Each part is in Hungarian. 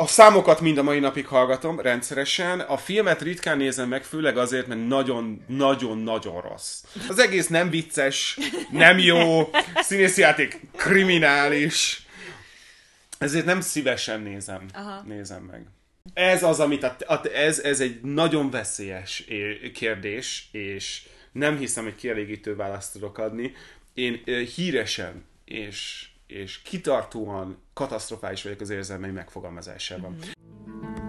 A számokat mind a mai napig hallgatom rendszeresen. A filmet ritkán nézem meg, főleg azért, mert nagyon-nagyon-nagyon rossz. Az egész nem vicces, nem jó, színészjáték kriminális. Ezért nem szívesen nézem, Aha. nézem meg. Ez az, amit a, a, ez, ez egy nagyon veszélyes kérdés, és nem hiszem, hogy kielégítő választ tudok adni. Én híresen és, és kitartóan katasztrofális vagyok az érzelmei megfogalmazásában. Mm-hmm.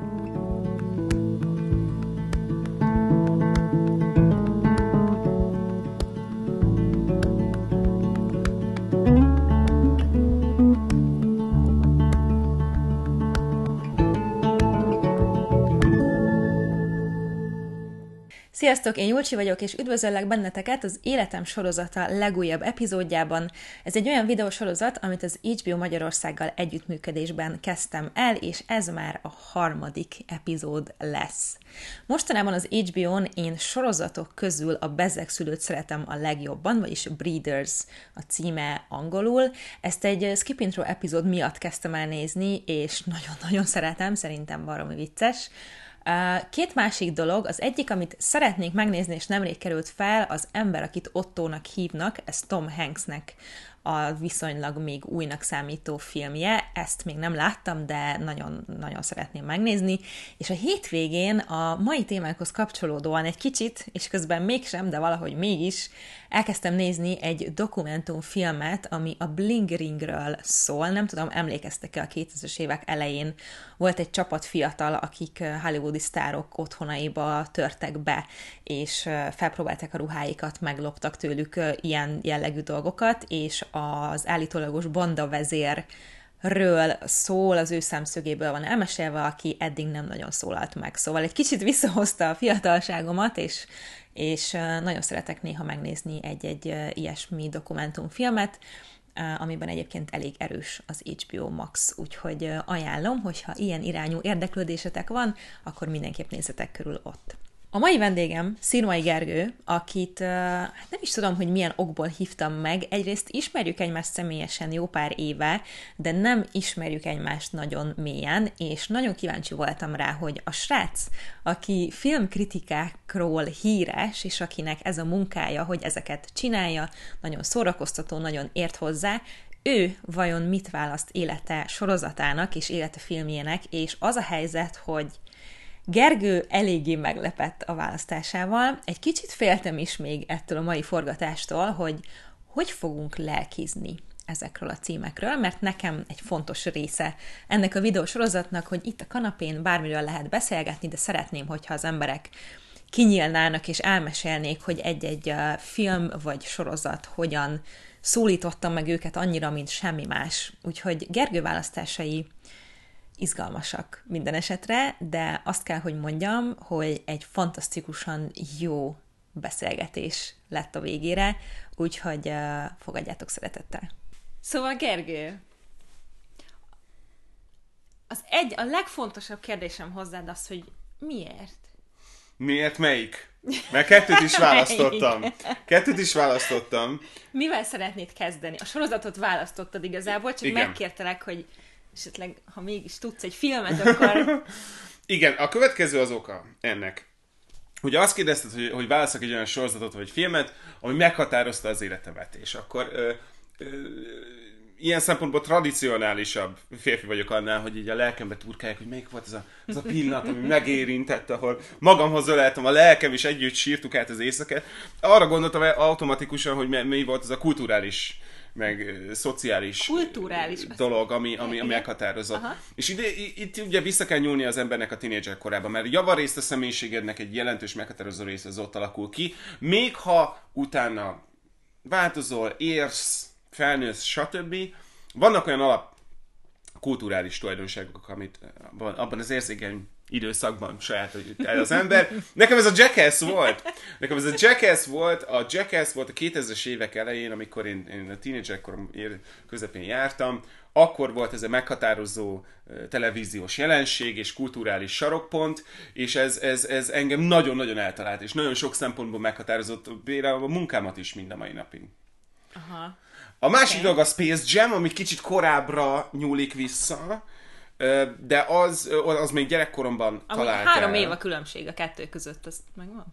Sziasztok, én Júlcsi vagyok, és üdvözöllek benneteket az Életem sorozata legújabb epizódjában. Ez egy olyan videósorozat, amit az HBO Magyarországgal együttműködésben kezdtem el, és ez már a harmadik epizód lesz. Mostanában az HBO-n én sorozatok közül a Bezek szülőt szeretem a legjobban, vagyis Breeders a címe angolul. Ezt egy Skip Intro epizód miatt kezdtem el nézni, és nagyon-nagyon szeretem, szerintem baromi vicces. Két másik dolog, az egyik, amit szeretnék megnézni, és nemrég került fel, az ember, akit Ottónak hívnak, ez Tom Hanksnek a viszonylag még újnak számító filmje. Ezt még nem láttam, de nagyon-nagyon szeretném megnézni. És a hétvégén a mai témákhoz kapcsolódóan egy kicsit, és közben mégsem, de valahogy mégis elkezdtem nézni egy dokumentumfilmet, ami a Bling Ringről szól. Nem tudom, emlékeztek-e a 2000-es évek elején volt egy csapat fiatal, akik hollywoodi sztárok otthonaiba törtek be, és felpróbálták a ruháikat, megloptak tőlük ilyen jellegű dolgokat, és az állítólagos banda vezér szól, az ő szemszögéből van elmesélve, aki eddig nem nagyon szólalt meg. Szóval egy kicsit visszahozta a fiatalságomat, és, és nagyon szeretek néha megnézni egy-egy ilyesmi dokumentumfilmet, amiben egyébként elég erős az HBO Max, úgyhogy ajánlom, hogyha ilyen irányú érdeklődésetek van, akkor mindenképp nézzetek körül ott. A mai vendégem Szirmai Gergő, akit hát nem is tudom, hogy milyen okból hívtam meg. Egyrészt ismerjük egymást személyesen jó pár éve, de nem ismerjük egymást nagyon mélyen, és nagyon kíváncsi voltam rá, hogy a srác, aki filmkritikákról híres, és akinek ez a munkája, hogy ezeket csinálja, nagyon szórakoztató, nagyon ért hozzá, ő vajon mit választ élete sorozatának és élete filmjének, és az a helyzet, hogy Gergő eléggé meglepett a választásával. Egy kicsit féltem is még ettől a mai forgatástól, hogy hogy fogunk lelkizni ezekről a címekről, mert nekem egy fontos része ennek a videósorozatnak, hogy itt a kanapén bármiről lehet beszélgetni, de szeretném, hogyha az emberek kinyílnának és elmesélnék, hogy egy-egy film vagy sorozat hogyan szólította meg őket annyira, mint semmi más. Úgyhogy Gergő választásai izgalmasak minden esetre, de azt kell, hogy mondjam, hogy egy fantasztikusan jó beszélgetés lett a végére, úgyhogy uh, fogadjátok szeretettel. Szóval Gergő, az egy, a legfontosabb kérdésem hozzád az, hogy miért? Miért melyik? Mert kettőt is választottam. Kettőt is választottam. Mivel szeretnéd kezdeni? A sorozatot választottad igazából, csak Igen. megkértelek, hogy esetleg, ha mégis tudsz egy filmet, akkor... Igen, a következő az oka ennek. Ugye azt kérdezted, hogy, hogy válaszok egy olyan sorozatot vagy filmet, ami meghatározta az életemet, és akkor ö, ö, ilyen szempontból tradicionálisabb férfi vagyok annál, hogy így a lelkembe turkálják, hogy melyik volt az a, az a pillanat, ami megérintett, ahol magamhoz öleltem a lelkem, és együtt sírtuk át az éjszakát. Arra gondoltam automatikusan, hogy mi volt az a kulturális meg szociális Kulturális dolog, ami, ami, ami meghatározott. Aha. És ide, itt ugye vissza kell nyúlni az embernek a tínédzser korában, mert javarészt a személyiségednek egy jelentős meghatározó része az ott alakul ki, még ha utána változol, érsz, felnősz, stb. Vannak olyan alap kulturális tulajdonságok, amit abban az érzékeny időszakban saját el az ember. Nekem ez a Jackass volt. Nekem ez a Jackass volt. A Jackass volt a 2000-es évek elején, amikor én, én a tínédzserkorom közepén jártam. Akkor volt ez a meghatározó televíziós jelenség és kulturális sarokpont, és ez, ez, ez engem nagyon-nagyon eltalált, és nagyon sok szempontból meghatározott a munkámat is mind a mai napig. Aha. A másik okay. dolog a Space Jam, ami kicsit korábbra nyúlik vissza, de az, az még gyerekkoromban Amúgy talált három el. év a különbség a kettő között, az megvan?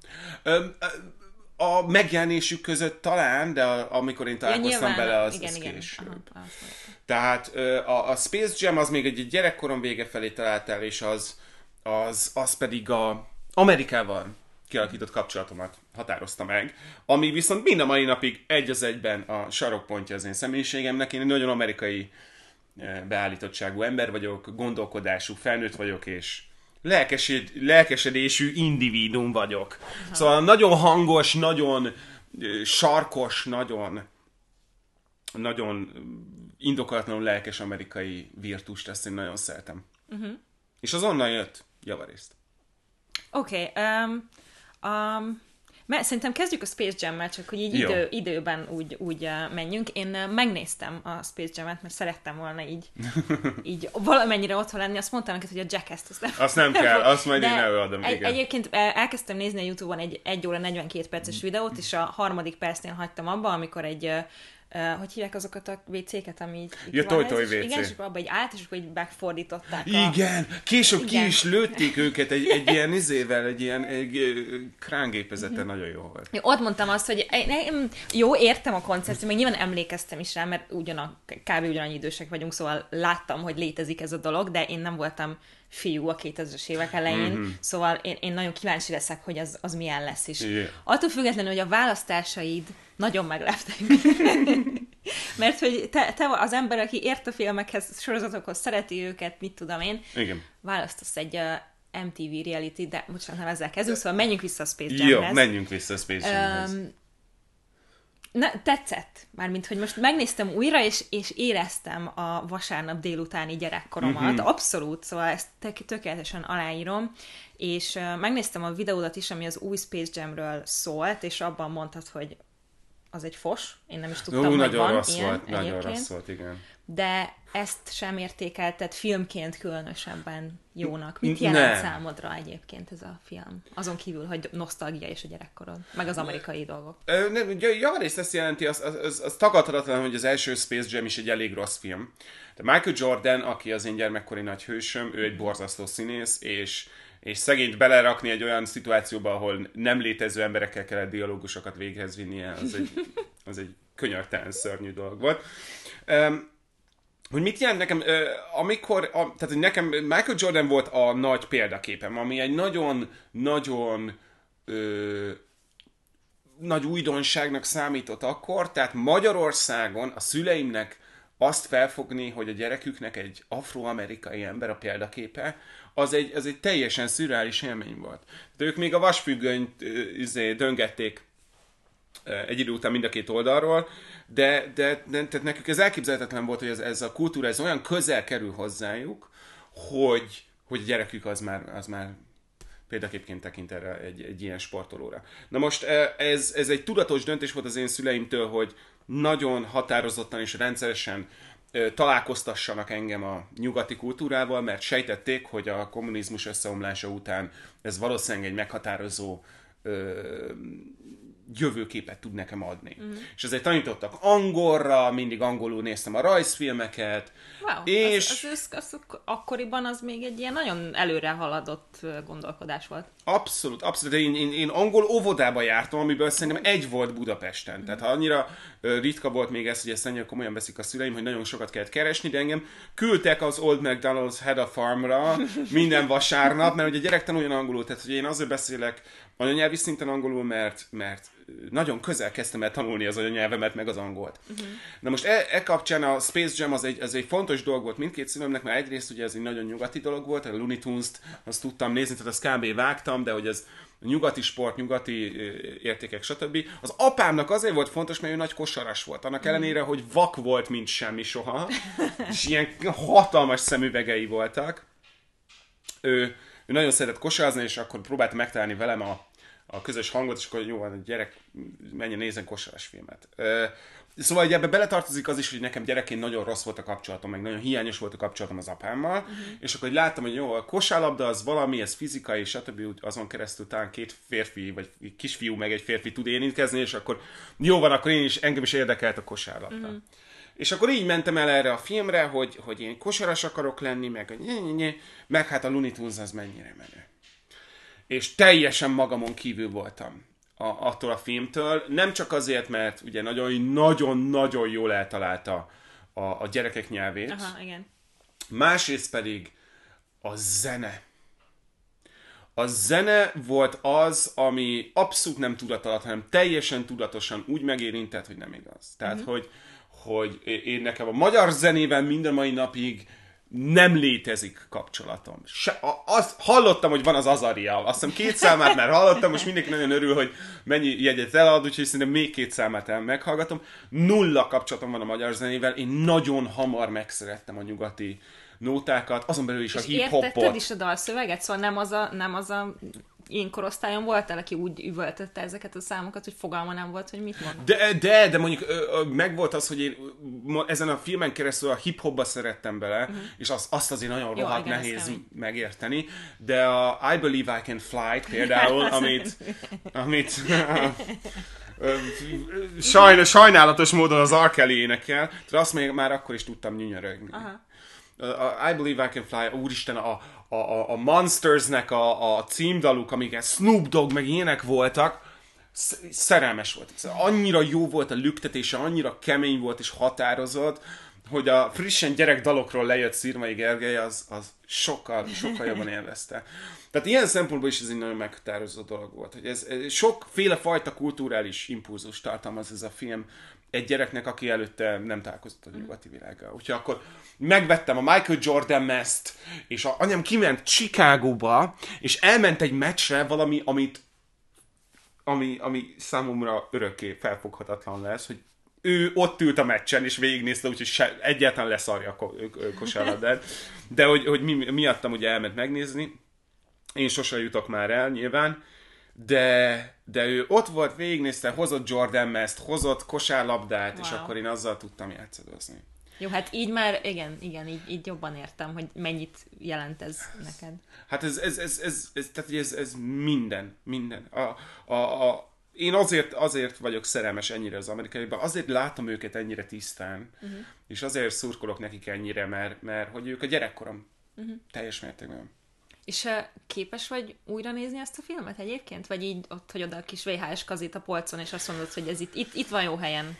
A megjelenésük között talán, de amikor én találkoztam bele, az, igen, az igen. később. Aha. Tehát a, a Space Jam az még egy gyerekkorom vége felé talált el, és az, az, az pedig a Amerikával kialakított kapcsolatomat határozta meg, ami viszont mind a mai napig egy az egyben a sarokpontja az én személyiségemnek. Én egy nagyon amerikai eh, beállítottságú ember vagyok, gondolkodású felnőtt vagyok, és lelkesed, lelkesedésű individuum vagyok. Aha. Szóval nagyon hangos, nagyon sarkos, nagyon nagyon indokolatlanul lelkes amerikai virtust, ezt én nagyon szeretem. Uh-huh. És az onnan jött, javarészt. Oké, okay, um, um, mert szerintem kezdjük a Space Jam-mel, csak hogy így Jó. idő, időben úgy, úgy menjünk. Én megnéztem a Space Jam-et, mert szerettem volna így, így valamennyire otthon lenni. Azt mondtam neked, hogy a Jackass-t azt nem, Azt nem kell, azt majd én előadom, Egy, igen. egyébként elkezdtem nézni a Youtube-on egy 1 óra 42 perces videót, és a harmadik percnél hagytam abba, amikor egy uh, hogy hívják azokat a WC-ket, ami így, Ja, van és WC. Igen, és akkor abba egy állt, és akkor így megfordították a... Igen, később Igen. ki is lőtték őket egy, egy ilyen izével, egy ilyen egy, ö, krángépezete, Mhm. nagyon jó volt. Jó, ott mondtam azt, hogy jó, értem a koncepciót, meg nyilván emlékeztem is rá, mert ugyanak, kb. ugyanannyi idősek vagyunk, szóval láttam, hogy létezik ez a dolog, de én nem voltam fiú a 2000-es évek elején, Mhm. mm-hmm. szóval én, én nagyon kíváncsi leszek, hogy az, az milyen lesz is. Igen. Attól függetlenül, hogy a választásaid nagyon megleptek. Mert hogy te, te az ember, aki ért a filmekhez, sorozatokhoz, szereti őket, mit tudom én, Igen. választasz egy uh, MTV reality, de bocsánat, nem ezzel kezdünk, szóval menjünk vissza a Space Jó, Jamhez. menjünk vissza a Space Jamhez. Öm, na, tetszett. Mármint, hogy most megnéztem újra, és, és éreztem a vasárnap délutáni gyerekkoromat. Mhm. Mm-hmm. Abszolút, szóval ezt tök- tökéletesen aláírom. És uh, megnéztem a videódat is, ami az új Space Jamről szólt, és abban mondtad, hogy az egy fos. Én nem is tudtam, Ó, hogy nagyon van rossz ilyen volt, nagyon rossz volt, igen. De ezt sem értékelted filmként különösebben jónak. Mit jelent számodra egyébként ez a film? Azon kívül, hogy nosztalgia és a gyerekkorod, meg az amerikai dolgok. Ö, nem, javarészt ezt jelenti, az, az, az, az tagadhatatlan, hogy az első Space Jam is egy elég rossz film. De Michael Jordan, aki az én gyermekkori nagy hősöm, ő egy borzasztó színész, és, és szegényt belerakni egy olyan szituációba, ahol nem létező emberekkel kellett dialógusokat véghez vinnie, az egy, az egy könyörtelen szörnyű dolog volt. Um, hogy mit jelent nekem, amikor, tehát nekem Michael Jordan volt a nagy példaképem, ami egy nagyon-nagyon nagy újdonságnak számított akkor, tehát Magyarországon a szüleimnek azt felfogni, hogy a gyereküknek egy afroamerikai ember a példaképe, az egy, az egy teljesen szürreális élmény volt. De ők még a vasfüggönyt izé, döngették egy idő után mind a két oldalról, de, de, de tehát nekük ez elképzelhetetlen volt, hogy ez, ez a kultúra ez olyan közel kerül hozzájuk, hogy, hogy a gyerekük az már, az már példaképként tekint erre egy, egy ilyen sportolóra. Na most eh, ez, ez egy tudatos döntés volt az én szüleimtől, hogy nagyon határozottan és rendszeresen ö, találkoztassanak engem a nyugati kultúrával, mert sejtették, hogy a kommunizmus összeomlása után ez valószínűleg egy meghatározó jövőképet tud nekem adni. Mm. És ezért tanítottak angolra, mindig angolul néztem a rajzfilmeket, Wow, és az, az, az, az, akkoriban az még egy ilyen nagyon előre haladott gondolkodás volt. Abszolút, abszolút. Én, én, én angol óvodába jártam, amiből szerintem egy volt Budapesten. Tehát ha annyira ritka volt még ez, hogy ezt annyira komolyan veszik a szüleim, hogy nagyon sokat kellett keresni, de engem küldtek az Old McDonald's Head a Farmra minden vasárnap, mert ugye a gyerek tanuljon angolul, tehát hogy én azért beszélek anyanyelvi szinten angolul, mert, mert nagyon közel kezdtem el tanulni az anyanyelvemet, meg az angolt. Uh-huh. Na most e, e kapcsán a Space Jam az egy, az egy fontos dolog volt mindkét szülőmnek, mert egyrészt ugye ez egy nagyon nyugati dolog volt, a Looney Tunes-t azt tudtam nézni, tehát azt kb. vágtam, de hogy ez nyugati sport, nyugati értékek, stb. Az apámnak azért volt fontos, mert ő nagy kosaras volt. Annak ellenére, hogy vak volt, mint semmi soha, és ilyen hatalmas szemüvegei voltak. Ő, ő nagyon szeretett kosarazni, és akkor próbálta megtalálni velem a, a közös hangot, és akkor jó, van, gyerek, menjen nézzen kosaras filmet. Szóval hogy ebbe beletartozik az is, hogy nekem gyerekként nagyon rossz volt a kapcsolatom, meg nagyon hiányos volt a kapcsolatom az apámmal, uh-huh. és akkor hogy láttam, hogy jó, a kosárlabda az valami, ez fizikai, stb. úgy azon keresztül talán két férfi, vagy kisfiú, meg egy férfi tud érintkezni, és akkor jó van, akkor én is, engem is érdekelt a kosárlabda. Uh-huh. És akkor így mentem el erre a filmre, hogy, hogy én kosaras akarok lenni, meg, nye, nye, nye, meg hát a Looney Tunes az mennyire menő. És teljesen magamon kívül voltam a, attól a filmtől. Nem csak azért, mert ugye nagyon-nagyon jól eltalálta a, a gyerekek nyelvét. Aha, igen. Másrészt pedig a zene. A zene volt az, ami abszolút nem tudat alatt, hanem teljesen tudatosan úgy megérintett, hogy nem igaz. Tehát, uh-huh. hogy, hogy én nekem a magyar zenével minden mai napig nem létezik kapcsolatom. Se, a, azt hallottam, hogy van az Azaria. Azt hiszem két számát már hallottam, most mindenki nagyon örül, hogy mennyi jegyet elad, úgyhogy szerintem még két számát el meghallgatom. Nulla kapcsolatom van a magyar zenével, én nagyon hamar megszerettem a nyugati nótákat, azon belül is a hip-hopot. értetted is a dalszöveget? Szóval nem az a, nem az a én korosztályon voltál, aki úgy üvöltötte ezeket a számokat, hogy fogalma nem volt, hogy mit mond. De, de, de mondjuk megvolt az, hogy én ezen a filmen keresztül a hip-hopba szerettem bele, uh-huh. és az, azt azért nagyon Jó, rohadt igen, nehéz megérteni, de a I Believe I Can Fly például, amit, amit sajnos, sajnálatos módon az R. Kelly énekel, de azt még már akkor is tudtam nyűnyörögni. Aha. I Believe I Can Fly, úristen, a, a, a, a Monstersnek a, a címdaluk, amiket Snoop Dogg meg ilyenek voltak, szerelmes volt. Annyira jó volt a lüktetése, annyira kemény volt és határozott, hogy a frissen gyerek dalokról lejött Szirmai Gergely, az, az sokkal, sokkal jobban élvezte. Tehát ilyen szempontból is ez egy nagyon meghatározó dolog volt, hogy ez, ez sokféle fajta kulturális impulzus tartalmaz ez a film, egy gyereknek, aki előtte nem találkozott a nyugati világgal. Úgyhogy akkor megvettem a Michael Jordan meszt, és a anyám kiment Chicagóba, és elment egy meccsre valami, amit ami, ami számomra örökké felfoghatatlan lesz, hogy ő ott ült a meccsen, és végignézte, úgyhogy se, egyáltalán leszarja a kosárlabdát. De hogy, hogy mi, miattam ugye elment megnézni, én sosem jutok már el, nyilván, de, de ő ott volt, végignézte, hozott Jordan Mest, hozott kosárlabdát, wow. és akkor én azzal tudtam játszadozni. Jó, hát így már, igen, igen, így, így jobban értem, hogy mennyit jelent ez neked. Hát ez, ez, ez, ez, ez tehát ez, ez minden, minden. A, a, a, én azért, azért vagyok szerelmes ennyire az amerikaiban, azért látom őket ennyire tisztán, uh-huh. és azért szurkolok nekik ennyire, mert, mert hogy ők a gyerekkorom uh-huh. teljes mértékben. És képes vagy újra nézni ezt a filmet egyébként? Vagy így ott hagyod a kis VHS kazit a polcon, és azt mondod, hogy ez itt, itt, itt van jó helyen?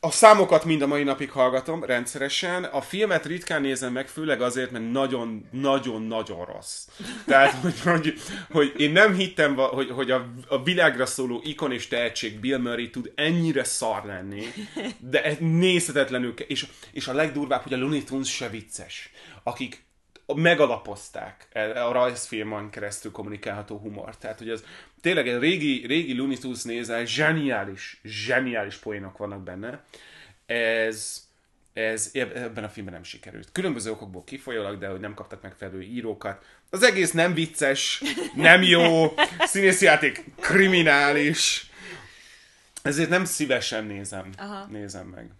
A számokat mind a mai napig hallgatom rendszeresen. A filmet ritkán nézem meg, főleg azért, mert nagyon-nagyon-nagyon rossz. Tehát, hogy, hogy, hogy én nem hittem, hogy, hogy a, a világra szóló ikon és tehetség Bill Murray tud ennyire szar lenni, de nézhetetlenül, és, és a legdurvább, hogy a Looney Tunes se vicces, akik megalapozták a rajzfilmen keresztül kommunikálható humor. Tehát, hogy ez tényleg egy régi, régi Looney Tunes nézel, zseniális, zseniális poénok vannak benne. Ez, ez ebben a filmben nem sikerült. Különböző okokból kifolyólag, de hogy nem kaptak megfelelő írókat. Az egész nem vicces, nem jó, színészjáték kriminális. Ezért nem szívesen nézem, Aha. nézem meg.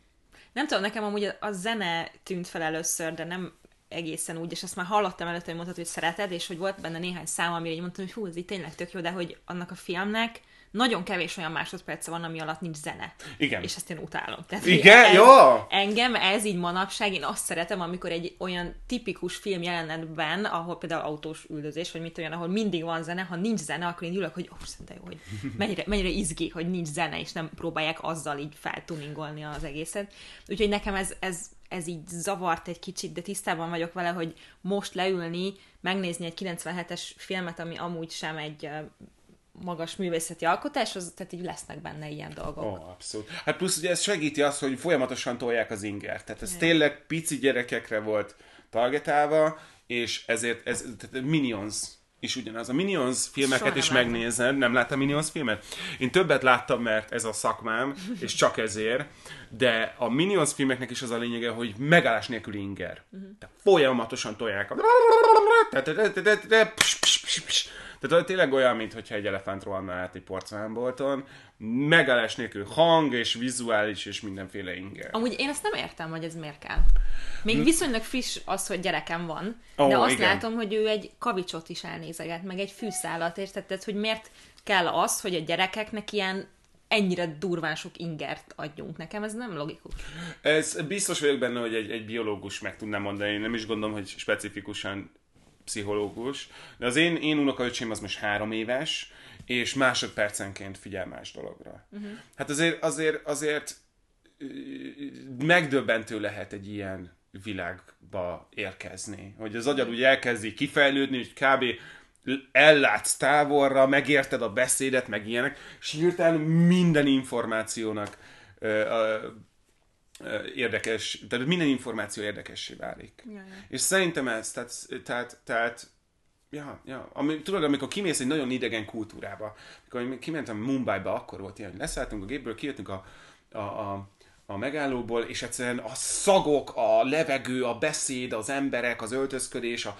Nem tudom, nekem amúgy a zene tűnt fel először, de nem egészen úgy, és azt már hallottam előtte, hogy mondtad, hogy szereted, és hogy volt benne néhány szám, amire így mondtam, hogy hú, ez így tényleg tök jó, de hogy annak a filmnek nagyon kevés olyan másodperce van, ami alatt nincs zene. Igen. És ezt én utálom. Tehát, Igen, ez, jó! Engem ez így manapság, én azt szeretem, amikor egy olyan tipikus film jelenetben, ahol például autós üldözés, vagy mit olyan, ahol mindig van zene, ha nincs zene, akkor én ülök, hogy ó, oh, jó, hogy mennyire, mennyire izgi, hogy nincs zene, és nem próbálják azzal így feltuningolni az egészet. Úgyhogy nekem ez, ez ez így zavart egy kicsit, de tisztában vagyok vele, hogy most leülni, megnézni egy 97-es filmet, ami amúgy sem egy magas művészeti alkotás, az, tehát így lesznek benne ilyen dolgok. Ó, oh, abszolút. Hát plusz ugye ez segíti azt, hogy folyamatosan tolják az inger. Tehát ez yeah. tényleg pici gyerekekre volt targetálva, és ezért ez, tehát Minions is ugyanaz. A Minions filmeket Soha is megnézed, nem láttam Minions filmet? Én többet láttam, mert ez a szakmám, és csak ezért, de a Minions filmeknek is az a lényege, hogy megállás nélkül inger. Uh-huh. Tehát folyamatosan tolják a... Tehát tényleg olyan, mintha egy elefánt rohanna át egy porcelánbolton, megállás nélkül hang és vizuális és mindenféle inger. Amúgy én ezt nem értem, hogy ez miért kell. Még hm. viszonylag friss az, hogy gyerekem van, oh, de azt igen. látom, hogy ő egy kavicsot is elnézeget, meg egy fűszálat, érted? Tehát, hogy miért kell az, hogy a gyerekeknek ilyen ennyire durván sok ingert adjunk nekem, ez nem logikus. Ez biztos vagyok benne, hogy egy, egy biológus meg tudná mondani, én nem is gondolom, hogy specifikusan pszichológus, de az én, én unokaöcsém az most három éves, és másodpercenként figyel más dologra. Uh-huh. Hát azért, azért, azért megdöbbentő lehet egy ilyen világba érkezni. Hogy az agyad úgy elkezdi kifejlődni, hogy kb. ellátsz távolra, megérted a beszédet, meg ilyenek, és hirtelen minden információnak ö, ö, érdekes, tehát minden információ érdekessé válik. Ja, ja. És szerintem ez, tehát, tehát, tehát Ja, ja. Ami, tudod, amikor kimész egy nagyon idegen kultúrába, amikor kimentem Mumbai-ba, akkor volt ilyen, hogy leszálltunk a gépből, kijöttünk a, a, a a megállóból, és egyszerűen a szagok, a levegő, a beszéd, az emberek, az öltözködés, a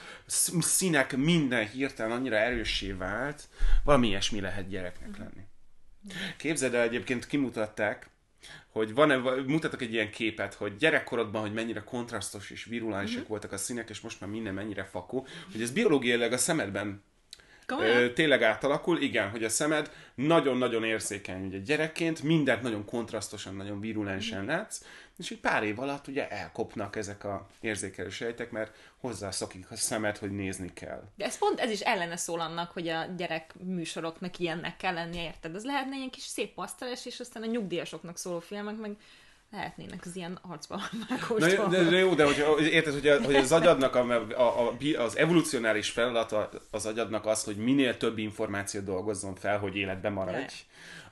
színek, minden hirtelen annyira erőssé vált, valami ilyesmi lehet gyereknek lenni. Képzeld el, egyébként kimutatták, hogy van-e, mutatok egy ilyen képet, hogy gyerekkorodban, hogy mennyire kontrasztos és virulánsak mm-hmm. voltak a színek, és most már minden mennyire fakó, hogy ez biológiailag a szemedben Ö, tényleg átalakul, igen, hogy a szemed nagyon-nagyon érzékeny, ugye gyerekként mindent nagyon kontrasztosan, nagyon virulensen mm. látsz, és egy pár év alatt ugye elkopnak ezek a érzékelő sejtek, mert hozzászokik a szemed, hogy nézni kell. De ez pont ez is ellene szól annak, hogy a gyerek műsoroknak ilyennek kell lennie, érted? Az lehetne ilyen kis szép paszteles, és aztán a nyugdíjasoknak szóló filmek meg lehetnének az ilyen arcba Na, de, de jó, de hogy, érted, hogy, a, hogy az agyadnak a, a, a, az evolucionális feladata az agyadnak az, hogy minél több információt dolgozzon fel, hogy életben maradj,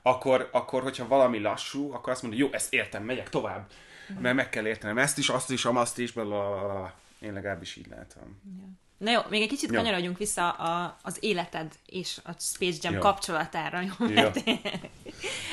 akkor, akkor, hogyha valami lassú, akkor azt mondja, jó, ezt értem, megyek tovább, uh-huh. mert meg kell értenem ezt is, azt is, amazt is, blablabla. Én legalábbis így látom. Yeah. Na jó, még egy kicsit ja. kanyarodjunk vissza a, az életed és a Space Jam ja. kapcsolatára. Jó? Ja.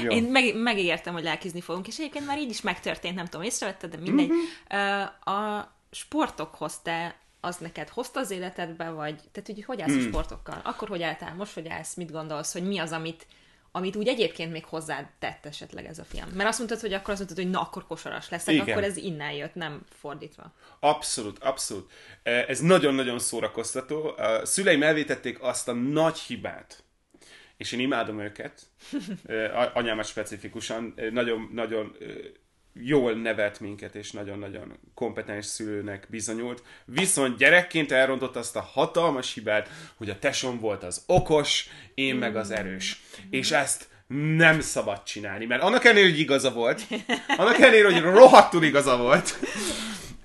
ja. Én meg, megígértem, hogy lelkizni fogunk, és egyébként már így is megtörtént, nem tudom, észrevetted, de mindegy. Uh-huh. A sportokhoz te az neked hozta az életedbe, vagy tehát hogy hogy állsz mm. a sportokkal? Akkor hogy álltál? Most hogy állsz? Mit gondolsz, hogy mi az, amit amit úgy egyébként még hozzád tett esetleg ez a film. Mert azt mondtad, hogy akkor azt mondtad, hogy na, akkor kosaras leszek, Igen. akkor ez innen jött, nem fordítva. Abszolút, abszolút. E, ez nagyon-nagyon szórakoztató. A szüleim elvétették azt a nagy hibát, és én imádom őket, e, anyámat specifikusan, e, nagyon, nagyon jól nevet minket, és nagyon-nagyon kompetens szülőnek bizonyult. Viszont gyerekként elrontott azt a hatalmas hibát, hogy a tesom volt az okos, én meg az erős. És ezt nem szabad csinálni, mert annak ellenére, hogy igaza volt, annak ellenére, hogy rohadtul igaza volt,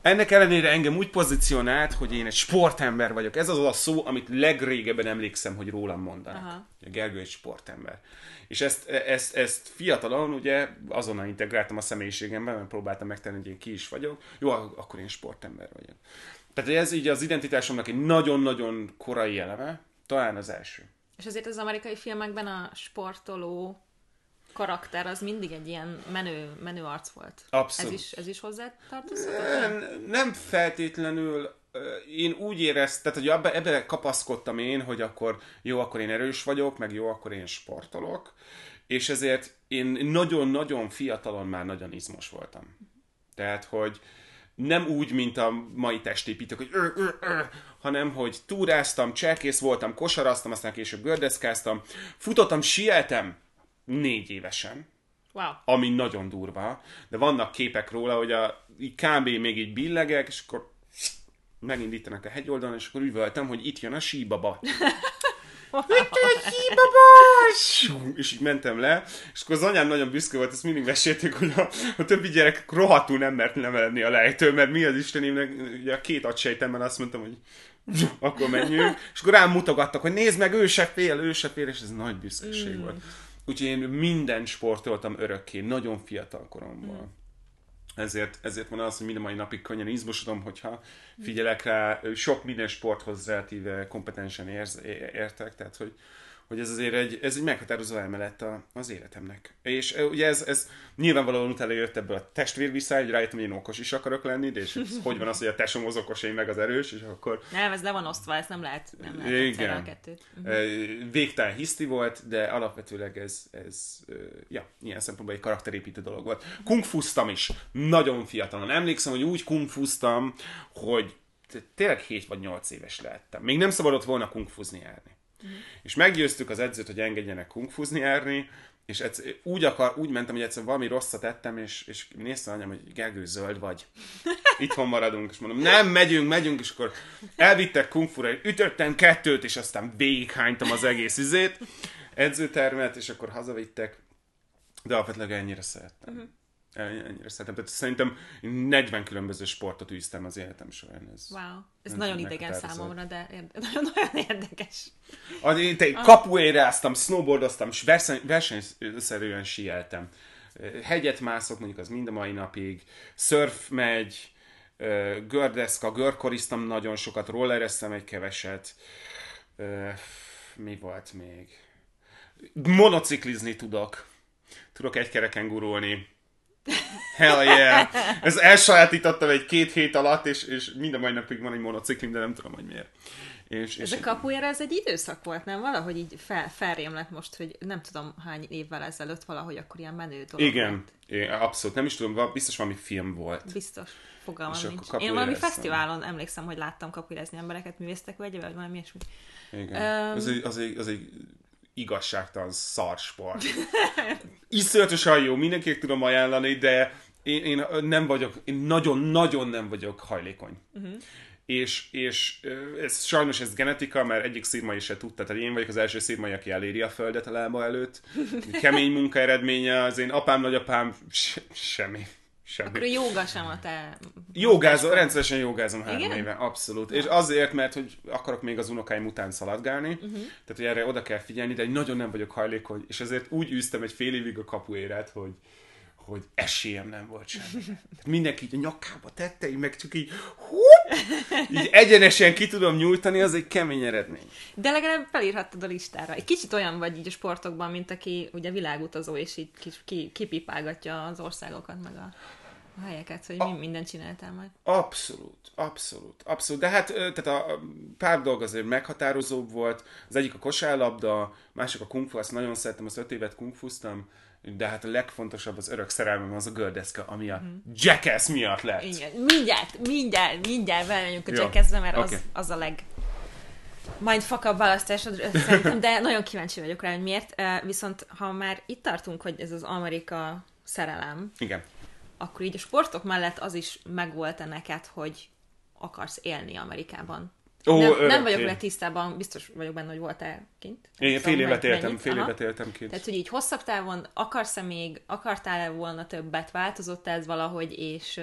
ennek ellenére engem úgy pozícionált, hogy én egy sportember vagyok. Ez az a szó, amit legrégebben emlékszem, hogy rólam mondanak. Aha. A Gergő egy sportember. És ezt, ezt, ezt fiatalon ugye azonnal integráltam a személyiségembe, mert próbáltam megtenni, hogy én ki is vagyok. Jó, akkor én sportember vagyok. Tehát ez így az identitásomnak egy nagyon-nagyon korai eleme, talán az első. És azért az amerikai filmekben a sportoló karakter az mindig egy ilyen menő, menő arc volt. Abszolút. Ez is, ez is hozzá tartozott? Nem, nem feltétlenül én úgy éreztem, tehát hogy ebbe, ebbe kapaszkodtam én, hogy akkor jó, akkor én erős vagyok, meg jó, akkor én sportolok, és ezért én nagyon-nagyon fiatalon már nagyon izmos voltam. Tehát, hogy nem úgy, mint a mai testépítők, hogy ö, ö, ö, hanem, hogy túráztam, cselkész voltam, kosaraztam, aztán később gördeszkáztam, futottam, sieltem négy évesen, wow. ami nagyon durva, de vannak képek róla, hogy a, kb. még így billegek, és akkor megindítanak a hegyoldalon, és akkor üvöltem, hogy itt jön a síbaba. Itt a síbaba! És így mentem le, és akkor az anyám nagyon büszke volt, ezt mindig meséltük, hogy a, a többi gyerek rohadtul nem mert lemeledni a lejtő, mert mi az Istenémnek, ugye a két agysejtemben azt mondtam, hogy akkor menjünk, és akkor rám mutogattak, hogy nézd meg, ő se fél, ő se fél, és ez nagy büszkeség mm. volt. Úgyhogy én minden sportoltam örökké, nagyon fiatal koromban. Mm ezért, ezért van az, hogy minden mai napig könnyen izmosodom, hogyha figyelek rá, sok minden sporthoz relatíve kompetensen érz, értek, tehát hogy, hogy ez azért egy, ez egy meghatározó emelet a, az életemnek. És ugye ez, ez nyilvánvalóan utána jött ebből a testvér vissza, hogy rájöttem, hogy én okos is akarok lenni, de és ez, hogy van az, hogy a tesom az okos, én meg az erős, és akkor... Nem, ez le van osztva, ez nem lehet, nem lehet Igen. a kettőt. Uh-huh. Végtelen hiszti volt, de alapvetőleg ez, ez ja, ilyen szempontból egy karakterépítő dolog volt. Kungfuztam is, nagyon fiatalon. Emlékszem, hogy úgy kungfuztam, hogy tényleg 7 vagy 8 éves lehettem. Még nem szabadott volna kungfuzni járni. Uh-huh. És meggyőztük az edzőt, hogy engedjenek kungfuzni járni, és egyszer, úgy, akar, úgy mentem, hogy egyszer valami rosszat ettem, és, és néztem anyám, hogy Gergő, zöld vagy. Itthon maradunk, és mondom, nem, megyünk, megyünk, és akkor elvittek kungfura, ütöttem kettőt, és aztán végighánytam az egész izét, edzőtermet, és akkor hazavittek, de alapvetően ennyire szerettem. Uh-huh ennyire szeretem. Tehát szerintem 40 különböző sportot űztem az életem során. Ez wow. Ez nagyon idegen számomra, de nagyon-nagyon érdekes. Az, én te, kapuéráztam, snowboardoztam, és verseny, versenyszerűen sieltem. Hegyet mászok, mondjuk az mind a mai napig. Surf megy, gördeszka, görkoriztam nagyon sokat, rollereztem egy keveset. Mi volt még? Monociklizni tudok. Tudok egy kereken gurulni Hell yeah! Ez elsajátítottam egy két hét alatt, és, és minden mai napig van egy monociklim, de nem tudom, hogy miért. És, ez és a kapujára ez egy időszak volt, nem? Valahogy így fel, felrém lett most, hogy nem tudom hány évvel ezelőtt valahogy akkor ilyen menő dolog Igen, Igen abszolút. Nem is tudom, biztos valami film volt. Biztos. Fogalmam nincs. Én valami fesztiválon emlékszem, hogy láttam kapujázni embereket, művésztek vagy, vagy valami ilyesmi. Igen. Um, az, egy, az, egy, az egy igazságtalan szarsport. Iszonyatosan jó, mindenkinek tudom ajánlani, de én, én nem vagyok, én nagyon-nagyon nem vagyok hajlékony. Uh-huh. És, és ez, sajnos ez genetika, mert egyik szírmai se tudta, tehát én vagyok az első szírmai, aki eléri a földet a lába előtt. Kemény munka eredménye, az én apám, nagyapám, se, semmi. Semmi. Akkor joga sem a te... Jogázom, rendszeresen jogázom három Igen? éve, abszolút. És azért, mert hogy akarok még az unokáim után szaladgálni, uh-huh. tehát hogy erre oda kell figyelni, de nagyon nem vagyok hajlékony, és ezért úgy űztem egy fél évig a kapuérát, hogy hogy esélyem nem volt semmi. mindenki így a nyakába tette, így meg csak így, hú, így egyenesen ki tudom nyújtani, az egy kemény eredmény. De legalább felírhattad a listára. Egy kicsit olyan vagy így a sportokban, mint aki ugye világutazó, és így ki, kipipálgatja az országokat, meg a a helyeket, hogy a, mindent csináltál majd. Abszolút, abszolút, abszolút. De hát tehát a pár dolog azért meghatározóbb volt. Az egyik a kosárlabda, másik a kungfu, azt nagyon szerettem, az öt évet kungfuztam, de hát a legfontosabb az örök szerelmem az a gördeszka, ami a mm. Jackass miatt lett. Igen, mindjárt, mindjárt, mindjárt belemegyünk a Jackassbe, mert okay. az, az a leg mindfuck választásod szerintem, de nagyon kíváncsi vagyok rá, hogy miért. Viszont ha már itt tartunk, hogy ez az Amerika szerelem, Igen akkor így a sportok mellett az is megvolt-e neked, hogy akarsz élni Amerikában? Ó, nem, nem vagyok vele tisztában, biztos vagyok benne, hogy voltál kint. Én fél évet éltem, fél évet éltem kint. Tehát, hogy így hosszabb távon akarsz-e még, akartál-e volna többet, változott ez valahogy, és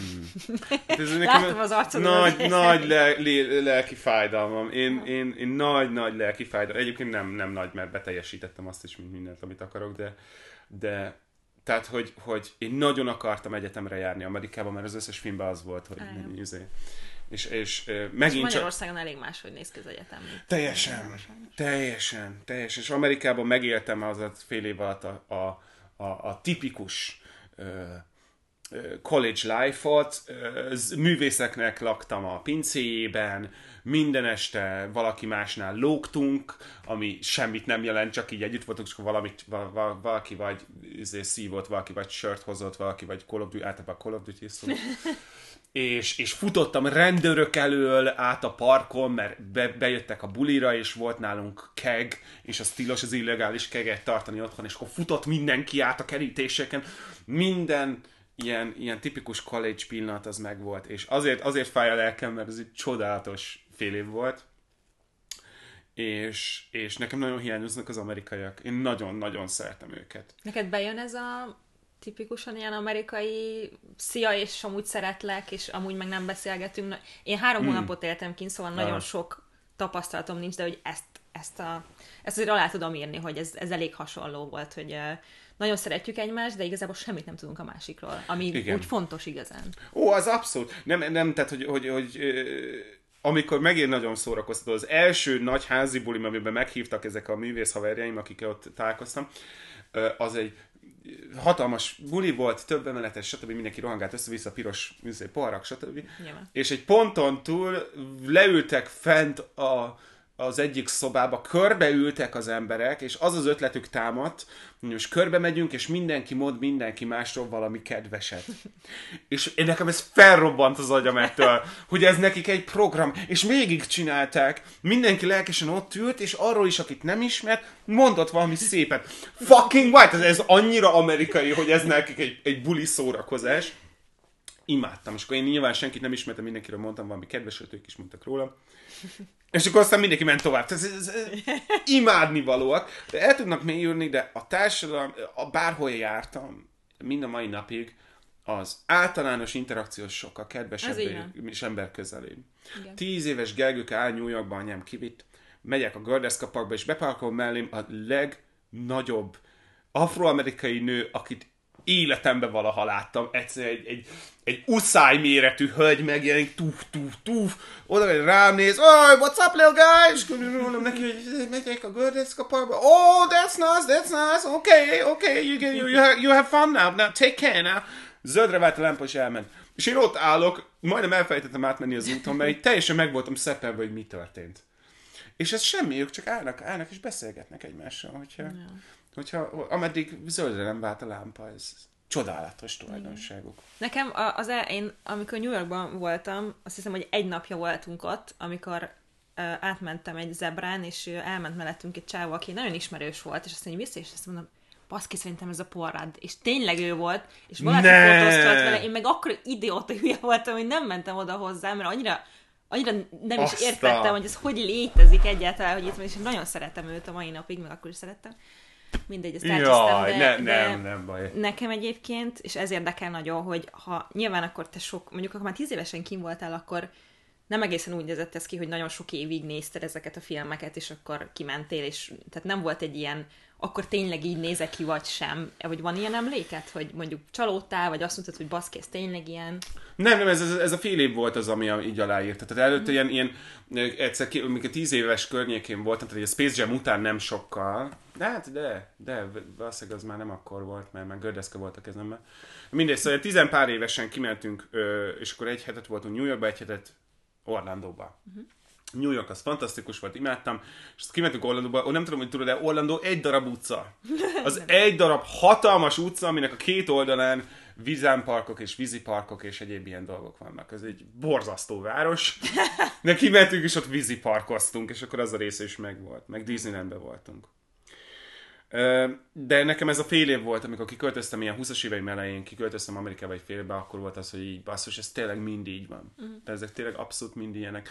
Mm. Hát ez Látom az arcodon. Nagy, az nagy le, le, lelki fájdalmam. Én, én, én nagy, nagy lelki fájdalmam. Egyébként nem, nem nagy, mert beteljesítettem azt is, mint mindent, amit akarok, de, de tehát, hogy, hogy én nagyon akartam egyetemre járni Amerikába, mert az összes filmben az volt, hogy izé. És, és megint és Magyarországon csak... elég máshogy néz ki az egyetem. Teljesen, teljesen, teljesen. És Amerikában megéltem az a fél év alatt a, a, a, a tipikus uh, college life-ot, művészeknek laktam a pincéjében, minden este valaki másnál lógtunk, ami semmit nem jelent, csak így együtt voltunk, és akkor valamit, valaki vagy izé, szívott, valaki vagy sört hozott, valaki vagy Call of Duty, általában Call of Duty szóval. és, és futottam rendőrök elől át a parkon, mert be, bejöttek a bulira, és volt nálunk keg, és az tilos az illegális keget tartani otthon, és akkor futott mindenki át a kerítéseken, minden ilyen, ilyen tipikus college pillanat az megvolt, és azért, azért fáj a lelkem, mert ez egy csodálatos fél év volt, és, és nekem nagyon hiányoznak az amerikaiak. Én nagyon-nagyon szeretem őket. Neked bejön ez a tipikusan ilyen amerikai szia, és amúgy szeretlek, és amúgy meg nem beszélgetünk. Én három hmm. hónapot éltem kint, szóval nagyon sok tapasztalatom nincs, de hogy ezt, ezt, a, ezt azért alá tudom írni, hogy ez, ez elég hasonló volt, hogy nagyon szeretjük egymást, de igazából semmit nem tudunk a másikról, ami Igen. úgy fontos igazán. Ó, az abszolút. Nem, nem tehát, hogy, hogy, hogy amikor megint nagyon szórakoztató, az első nagy házi bulim, amiben meghívtak ezek a művész haverjaim, akikkel ott találkoztam, az egy hatalmas buli volt, több emeletes, stb. mindenki rohangált össze-vissza, piros műzé, poharak, stb. Nyilván. És egy ponton túl leültek fent a az egyik szobába, körbeültek az emberek, és az az ötletük támadt, hogy most körbe megyünk, és mindenki mond mindenki másról valami kedveset. és én nekem ez felrobbant az agyam ettől, hogy ez nekik egy program, és végig csinálták, mindenki lelkesen ott ült, és arról is, akit nem ismert, mondott valami szépet. Fucking white, ez, ez annyira amerikai, hogy ez nekik egy, egy buli szórakozás. Imádtam, és akkor én nyilván senkit nem ismertem, mindenkiről mondtam valami kedveset, ők is mondtak róla. És akkor aztán mindenki ment tovább. Ez, ez, ez imádni valóak. De el tudnak mélyülni, de a társadalom, a bárhol jártam, mind a mai napig, az általános interakciós sokkal kedvesebb és ember közelén. Tíz éves Gergőke áll New Yorkban, anyám kivitt, megyek a Gördeszka Parkba, és beparkolom mellém a legnagyobb afroamerikai nő, akit életemben valaha láttam. Egyszer egy, egy, egy uszály méretű hölgy megjelenik, tuf, tuf, tuf, oda megy rám néz, oh, what's up, little guy? És mondom neki, hogy megyek a Gördeszka parkba. Oh, that's nice, that's nice, okay, okay, you, get, you, you, have, you have fun now, now take care now. Zöldre vált a lámpa, és elment. És én ott állok, majdnem elfelejtettem átmenni az úton, mert teljesen meg voltam szeppelve, hogy mi történt. És ez semmi, ők csak állnak, állnak és beszélgetnek egymással, hogyha, ja. Hogyha ameddig zöldre nem vált a lámpa, ez csodálatos tulajdonságuk. Nekem az én, amikor New Yorkban voltam, azt hiszem, hogy egy napja voltunk ott, amikor átmentem egy zebrán, és elment mellettünk egy csávó, aki nagyon ismerős volt, és azt mondja, vissza, és azt mondom, baszki, szerintem ez a porrad. És tényleg ő volt, és valaki fotóztat vele, én meg akkor idióta hülye voltam, hogy nem mentem oda hozzá, mert annyira annyira nem is Azta. értettem, hogy ez hogy létezik egyáltalán, hogy itt van, és nagyon szeretem őt a mai napig, meg akkor is szerettem. Mindegy, ezt Jaj, de, ne, de nem, nem baj. Nekem egyébként, és ez érdekel nagyon, hogy ha nyilván akkor te sok, mondjuk ha már tíz évesen kim voltál, akkor nem egészen úgy nézett ez ki, hogy nagyon sok évig nézted ezeket a filmeket, és akkor kimentél, és tehát nem volt egy ilyen akkor tényleg így nézek ki, vagy sem? Vagy van ilyen emléket, hogy mondjuk csalódtál, vagy azt mondtad, hogy baszki, ez tényleg ilyen? Nem, nem, ez, ez, ez a fél év volt az, ami így aláírt. Tehát előtte mm. ilyen, ilyen egyszer, amikor tíz éves környékén voltam, tehát a Space Jam után nem sokkal, de hát de, de, valószínűleg az már nem akkor volt, mert már gördeszke volt a kezemben. Mindegy, szóval tizen pár évesen kimentünk, és akkor egy hetet voltunk New Yorkba, egy hetet Orlandóba. Uh-huh. New York az fantasztikus volt, imádtam, és azt kimentünk Orlandóba, ó, nem tudom, hogy tudod, de Orlandó egy darab utca. Az egy darab hatalmas utca, aminek a két oldalán vizámparkok és víziparkok és egyéb ilyen dolgok vannak. Ez egy borzasztó város. De kimentünk és ott víziparkoztunk, és akkor az a része is megvolt. Meg Disneylandbe voltunk. De nekem ez a fél év volt, amikor kiköltöztem ilyen 20-as éveim elején, kiköltöztem Amerikába egy fél évbe, akkor volt az, hogy így basszus, ez tényleg mind így van. Uh-huh. De ezek tényleg abszolút mind ilyenek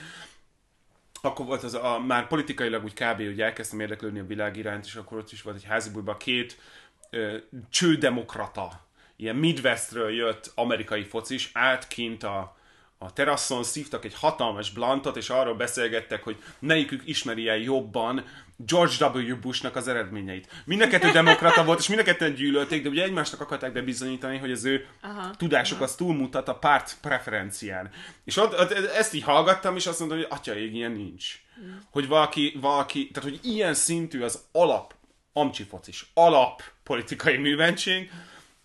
akkor volt az a, már politikailag úgy kb. hogy elkezdtem érdeklődni a világ iránt, és akkor ott is volt egy házibújban két ö, csődemokrata, ilyen Midwestről jött amerikai focis, át kint a, a teraszon szívtak egy hatalmas blantot, és arról beszélgettek, hogy melyikük ismeri el jobban George W. Bushnak az eredményeit. Mind a kettő demokrata volt, és mind a kettőn gyűlölték, de ugye egymásnak akarták bebizonyítani, hogy az ő aha, tudásuk aha. az túlmutat a párt preferencián. És ott, ott, ezt így hallgattam, és azt mondtam, hogy atya ég, ilyen nincs. Mm. Hogy valaki, valaki, tehát hogy ilyen szintű az alap, amcsifocis, alap politikai műventség,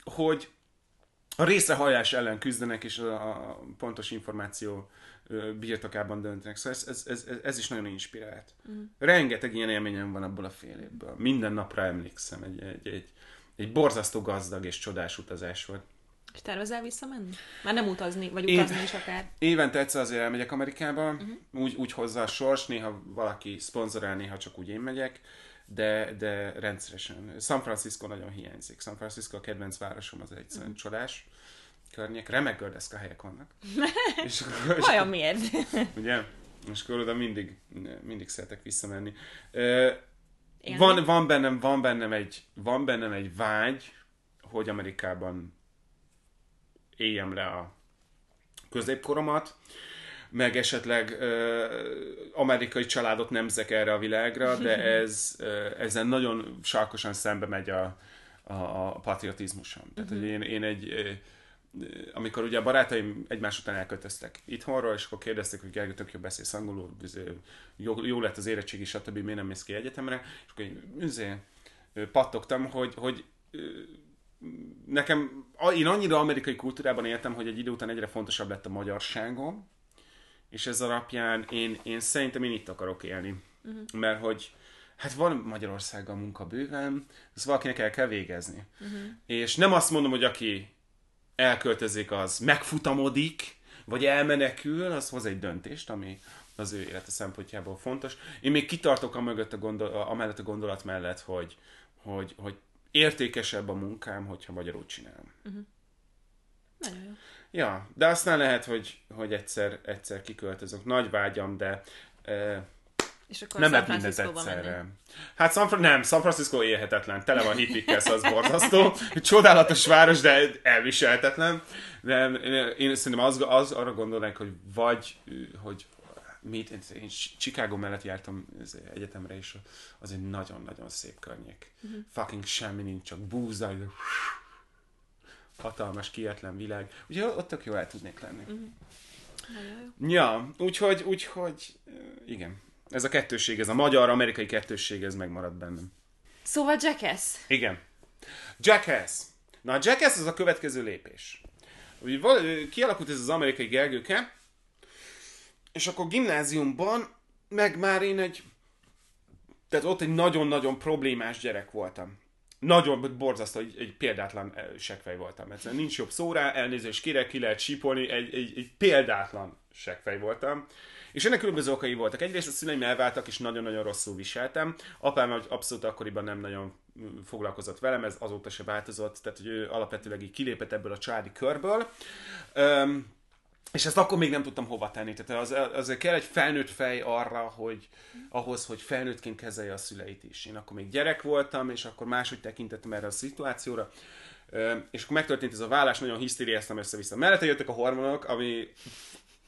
hogy a részrehajlás ellen küzdenek, és a, a pontos információ birtokában döntenek. Szóval ez, ez, ez, ez is nagyon inspirált. Mm. Rengeteg ilyen élményem van abból a fél évből. Minden napra emlékszem. Egy, egy, egy, egy borzasztó gazdag és csodás utazás volt. És tervezel visszamenni? Már nem utazni, vagy utazni Év, is akár? Évente egyszer azért elmegyek Amerikába, uh-huh. úgy, úgy hozza a sors, néha valaki szponzorál, néha csak úgy én megyek, de, de rendszeresen. San Francisco nagyon hiányzik. San Francisco a kedvenc városom, az egyszerűen uh-huh. csodás környék, remek gördeszka helyek vannak. és akkor, Vajon miért? ugye? És akkor oda mindig, mindig szeretek visszamenni. van, van, bennem, van, bennem egy, van bennem egy vágy, hogy Amerikában éljem le a középkoromat, meg esetleg uh, amerikai családot nemzek erre a világra, de ez uh, ezen nagyon sarkosan szembe megy a, a, a patriotizmusom. Tehát, hogy én, én egy amikor ugye a barátaim egymás után elköltöztek itthonról, és akkor kérdezték, hogy Gergő, tök jó beszélsz angolul, jó, jó lett az érettségi, stb. miért nem mész ki egyetemre, és akkor én üzé, pattogtam, hogy, hogy nekem, én annyira amerikai kultúrában éltem, hogy egy idő után egyre fontosabb lett a magyarságom, és ez alapján én, én szerintem én itt akarok élni. Uh-huh. Mert hogy hát van Magyarországgal munka bőven, ezt valakinek el kell végezni. Uh-huh. És nem azt mondom, hogy aki elköltözik, az megfutamodik, vagy elmenekül, az hoz egy döntést, ami az ő élete szempontjából fontos. Én még kitartok a mögött a gondol, amellett a gondolat mellett, hogy, hogy, hogy értékesebb a munkám, hogyha magyarul csinálom. Uh-huh. Nagyon jó. Ja, de aztán lehet, hogy, hogy egyszer, egyszer kiköltözök. Nagy vágyam, de e, és akkor nem mindent Franciscóba egyszerre. menni. Hát San, nem, San Francisco élhetetlen, tele van hippikkel, az borzasztó. Csodálatos város, de elviselhetetlen. De én szerintem az, az arra gondolnánk, hogy vagy, hogy mit, én Chicago mellett jártam egyetemre, és az egy nagyon-nagyon szép környék. Uh-huh. Fucking semmi nincs, csak búza, hatalmas, kietlen világ. Úgyhogy ott tök jó el tudnék lenni. Nagyon jó. Ja, úgyhogy, úgyhogy, igen. Ez a kettősség, ez a magyar-amerikai kettősség, ez megmaradt bennem. Szóval Jackass. Igen. Jackass. Na, a Jackass az a következő lépés. Ugye kialakult ez az amerikai gergőke, és akkor gimnáziumban meg már én egy, tehát ott egy nagyon-nagyon problémás gyerek voltam. Nagyon borzasztó, egy, egy példátlan eh, seggfej voltam. Egyszerűen nincs jobb szó rá, elnézést kérek, ki lehet sípolni, egy, egy, egy példátlan seggfej voltam. És ennek különböző okai voltak. Egyrészt a szüleim elváltak, és nagyon-nagyon rosszul viseltem. Apám abszolút akkoriban nem nagyon mm, foglalkozott velem, ez azóta se változott, tehát hogy ő alapvetőleg így kilépett ebből a családi körből. Öm, és ezt akkor még nem tudtam hova tenni. Tehát az, azért kell egy felnőtt fej arra, hogy ahhoz, hogy felnőttként kezelje a szüleit is. Én akkor még gyerek voltam, és akkor máshogy tekintettem erre a szituációra. És akkor megtörtént ez a vállás, nagyon hisztériáztam össze-vissza. Mellette jöttek a hormonok, ami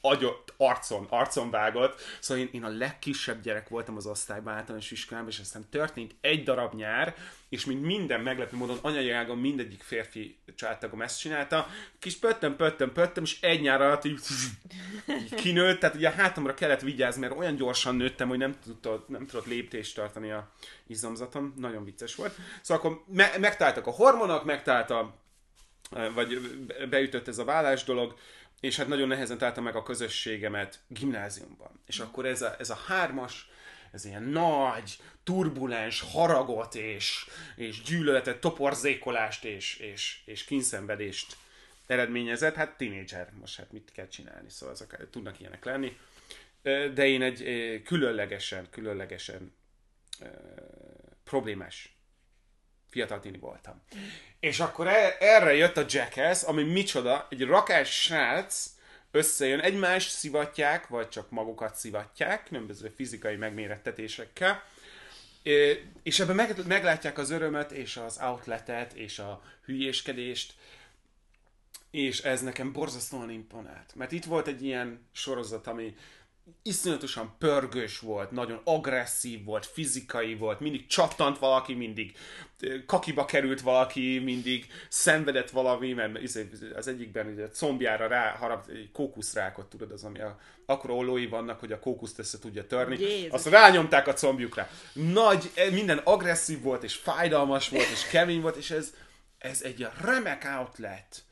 agyot, arcon, arcon vágott. Szóval én, én a legkisebb gyerek voltam az osztályban, általános iskolában, és aztán történt egy darab nyár, és mint minden meglepő módon anyai ágon mindegyik férfi családtagom ezt csinálta. Kis pöttem, pöttem, pöttem, és egy nyár alatt így, így kinőtt, tehát ugye a hátamra kellett vigyázni, mert olyan gyorsan nőttem, hogy nem tudott, nem tudott léptést tartani a izomzatom. Nagyon vicces volt. Szóval akkor me- megtaláltak a hormonok, megtalálta vagy beütött ez a vállás dolog, és hát nagyon nehezen találtam meg a közösségemet gimnáziumban. És akkor ez a, ez a hármas, ez ilyen nagy, turbulens haragot és, és gyűlöletet, toporzékolást és, és, és kínszenvedést eredményezett. Hát tínédzser, most hát mit kell csinálni, szóval azok tudnak ilyenek lenni. De én egy különlegesen, különlegesen problémás fiatal tini voltam. És akkor e- erre jött a Jackass, ami micsoda, egy rakás srác összejön, egymást szivatják, vagy csak magukat szivatják, különböző fizikai megmérettetésekkel, és ebben meg, meglátják az örömöt, és az outletet, és a hülyéskedést, és ez nekem borzasztóan imponált. Mert itt volt egy ilyen sorozat, ami iszonyatosan pörgős volt, nagyon agresszív volt, fizikai volt, mindig csattant valaki, mindig kakiba került valaki, mindig szenvedett valami, mert az egyikben ugye, combjára rá harap, egy kókuszrákot, tudod, az, ami a, akkora ollói vannak, hogy a kókuszt össze tudja törni. Jézus. Azt rányomták a combjukra. Nagy, eh, minden agresszív volt, és fájdalmas volt, és kemény volt, és ez, ez egy remek outlet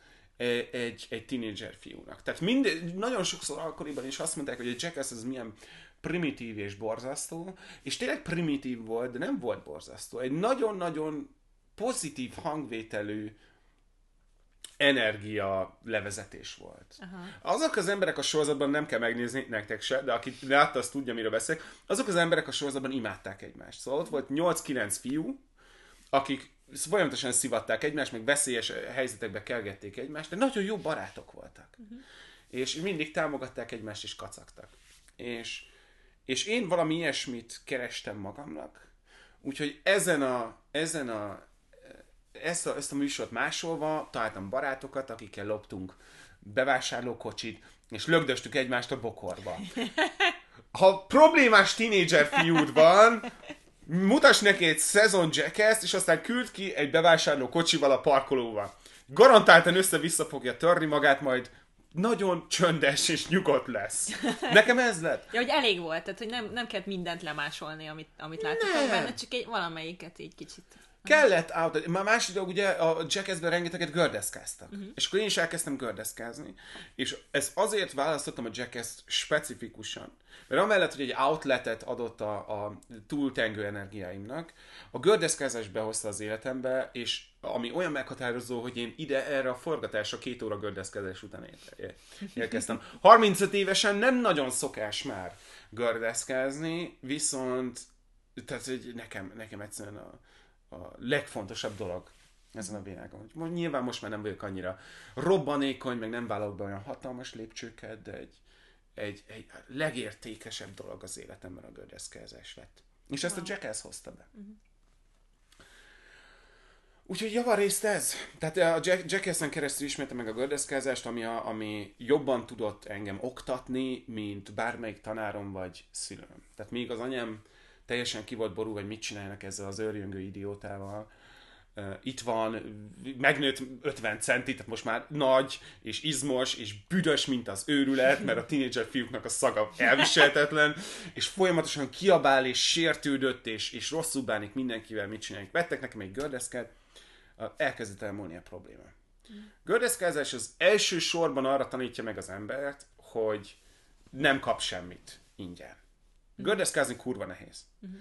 egy, egy tínédzser fiúnak. Tehát mind, nagyon sokszor akkoriban is azt mondták, hogy a Jackass az milyen primitív és borzasztó, és tényleg primitív volt, de nem volt borzasztó. Egy nagyon-nagyon pozitív hangvételű energia levezetés volt. Aha. Azok az emberek a sorozatban nem kell megnézni nektek se, de aki látta, azt tudja, miről beszélek. Azok az emberek a sorozatban imádták egymást. Szóval ott volt 8-9 fiú, akik folyamatosan szivatták egymást, meg veszélyes helyzetekbe kergették egymást, de nagyon jó barátok voltak. Uh-huh. És mindig támogatták egymást, és kacagtak. És, és én valami ilyesmit kerestem magamnak, úgyhogy ezen a, ezen a ezt a, ezt a műsort másolva találtam barátokat, akikkel loptunk bevásárlókocsit, és lögdöstük egymást a bokorba. Ha problémás tínédzser fiúd van, mutass neki egy szezon jackass és aztán küld ki egy bevásárló kocsival a parkolóba. Garantáltan össze-vissza fogja törni magát, majd nagyon csöndes és nyugodt lesz. Nekem ez lett. Ja, hogy elég volt, tehát hogy nem, nem kellett mindent lemásolni, amit, amit Nem. benne, csak egy valamelyiket így kicsit. Kellett out, már másik dolog, ugye a Jackassben rengeteget gördeszkáztak. Uh-huh. És akkor én is elkezdtem gördeszkázni. És ez azért választottam a Jackass specifikusan. Mert amellett, hogy egy outletet adott a, a túltengő energiáimnak, a gördeszkázás behozta az életembe, és ami olyan meghatározó, hogy én ide erre a forgatásra két óra gördeszkázás után érkeztem. 35 évesen nem nagyon szokás már gördeszkázni, viszont tehát, hogy nekem, nekem egyszerűen a, a legfontosabb dolog ezen a világon. Hogy nyilván most már nem vagyok annyira robbanékony, meg nem vállalok be olyan hatalmas lépcsőket, de egy, egy, egy legértékesebb dolog az életemben a gördeszkázás lett. És ezt a Jackass hozta be. Uh-huh. Úgyhogy javarészt ez. Tehát a Jack, Jackassen keresztül ismertem meg a gördeszkázást, ami, a, ami jobban tudott engem oktatni, mint bármelyik tanárom vagy szülőm. Tehát még az anyám teljesen ki volt ború, hogy mit csinálnak ezzel az őrjöngő idiótával. Itt van, megnőtt 50 centi, tehát most már nagy, és izmos, és büdös, mint az őrület, mert a tínédzser fiúknak a szaga elviselhetetlen, és folyamatosan kiabál, és sértődött, és, és rosszul bánik mindenkivel, mit csinálják. Vettek nekem egy gördeszket, elkezdett elmúlni a probléma. Gördeszkázás az első sorban arra tanítja meg az embert, hogy nem kap semmit ingyen. Gördeszkázni kurva nehéz. Uh-huh.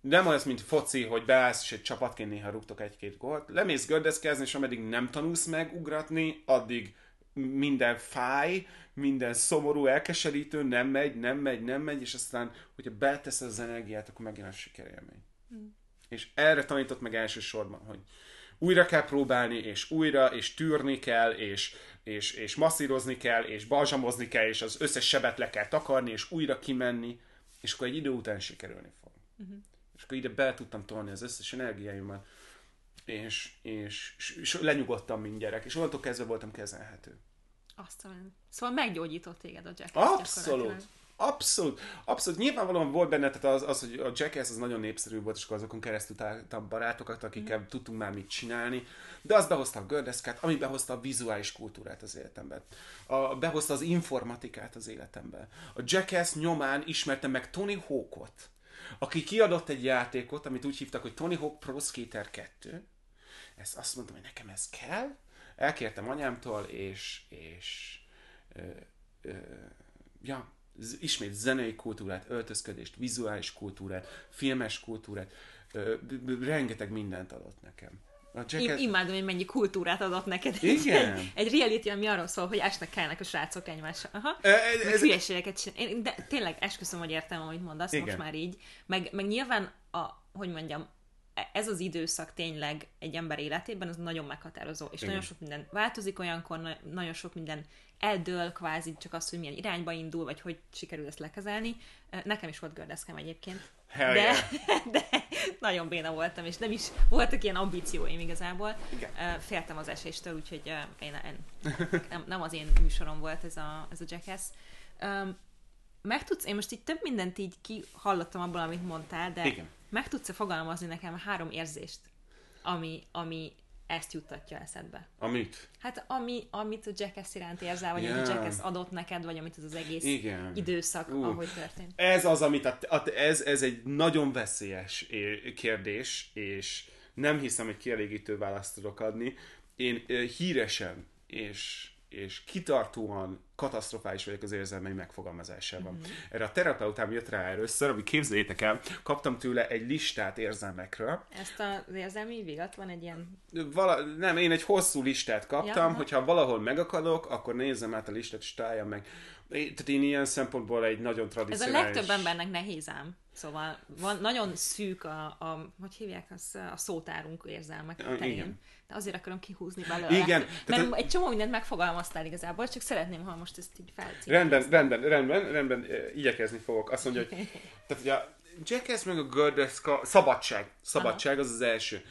Nem az, mint foci, hogy beállsz, és egy csapatként néha rúgtok egy-két gólt. Lemész gördeszkázni, és ameddig nem tanulsz meg ugratni, addig minden fáj, minden szomorú, elkeserítő, nem megy, nem megy, nem megy, és aztán, hogyha beteszed az energiát, akkor megint a sikerélmény. Mm. És erre tanított meg elsősorban, hogy újra kell próbálni, és újra, és tűrni kell, és, és, és masszírozni kell, és balzsamozni kell, és az összes sebet le kell takarni, és újra kimenni, és akkor egy idő után sikerülni fog. Uh-huh. És akkor ide be tudtam tolni az összes energiáimat, és, és, és, és lenyugodtam, mint gyerek, és onnantól kezdve voltam kezelhető. Aztán. Szóval meggyógyított téged a Jack. Abszolút. Abszolút, abszolút. Nyilvánvalóan volt benne, tehát az, az, hogy a Jackass az nagyon népszerű volt, és akkor azokon keresztül találtam barátokat, akikkel mm. tudtunk már mit csinálni, de az behozta a gördeszkát, ami behozta a vizuális kultúrát az életembe. A, behozta az informatikát az életembe. A Jackass nyomán ismertem meg Tony Hawkot, aki kiadott egy játékot, amit úgy hívtak, hogy Tony Hawk Pro Skater 2. Ezt azt mondtam, hogy nekem ez kell. Elkértem anyámtól, és, és ö, ö, ja, ismét zenei kultúrát, öltözködést, vizuális kultúrát, filmes kultúrát, ö, rengeteg mindent adott nekem. A Jackass... Imádom, hogy mennyi kultúrát adott neked. Igen. Egy reality, ami arról szól, hogy esnek kellnek a srácok egymással. Aha. Ez, ez... Hülyeségeket csinálni. Én de tényleg esküszöm, hogy értem, amit mondasz, Igen. most már így. Meg, meg nyilván, a, hogy mondjam, e- ez az időszak tényleg egy ember életében, az nagyon meghatározó, és Igen. nagyon sok minden változik olyankor, nagyon sok minden eldől kvázi csak az, hogy milyen irányba indul, vagy hogy sikerül ezt lekezelni. Nekem is volt gördeszkem egyébként. Hell de, yeah. de nagyon béna voltam, és nem is voltak ilyen ambícióim igazából. Igen. Féltem az eséstől, úgyhogy én, én, nem, nem az én műsorom volt ez a, ez a Jackass. Meg tudsz, én most így több mindent így kihallottam abból, amit mondtál, de Igen. meg tudsz-e fogalmazni nekem három érzést, ami, ami ezt juttatja eszedbe. Amit? Hát ami, amit a Jackass iránt érzel, vagy yeah. amit a Jackass adott neked, vagy amit az, az egész Igen. időszak, uh, ahogy történt. Ez az, amit a, a, ez, ez egy nagyon veszélyes kérdés, és nem hiszem, hogy kielégítő választ tudok adni. Én híresen és és kitartóan katasztrofális vagyok az érzelmei megfogalmazásában. Mm-hmm. Erre a terapeutám jött rá először, ami képzeljétek el, kaptam tőle egy listát érzelmekről. Ezt az érzelmi vigat van egy ilyen... Vala, nem, én egy hosszú listát kaptam, ja, hogyha valahol megakadok, akkor nézzem át a listát, és találjam meg. Tehát én ilyen szempontból egy nagyon tradicionális... Ez a legtöbb embernek nehéz ám. Szóval van, nagyon szűk a, a, hogy hívják, az, a szótárunk érzelmek terén. Igen azért akarom kihúzni belőle. Igen. Mert a... egy csomó mindent megfogalmaztál igazából, csak szeretném, ha most ezt így felcímezni. Rendben, rendben, rendben, rendben, igyekezni fogok. Azt mondja, hogy tehát ugye a Jackass meg a Gördeszka, szabadság. Szabadság Aha. az az első.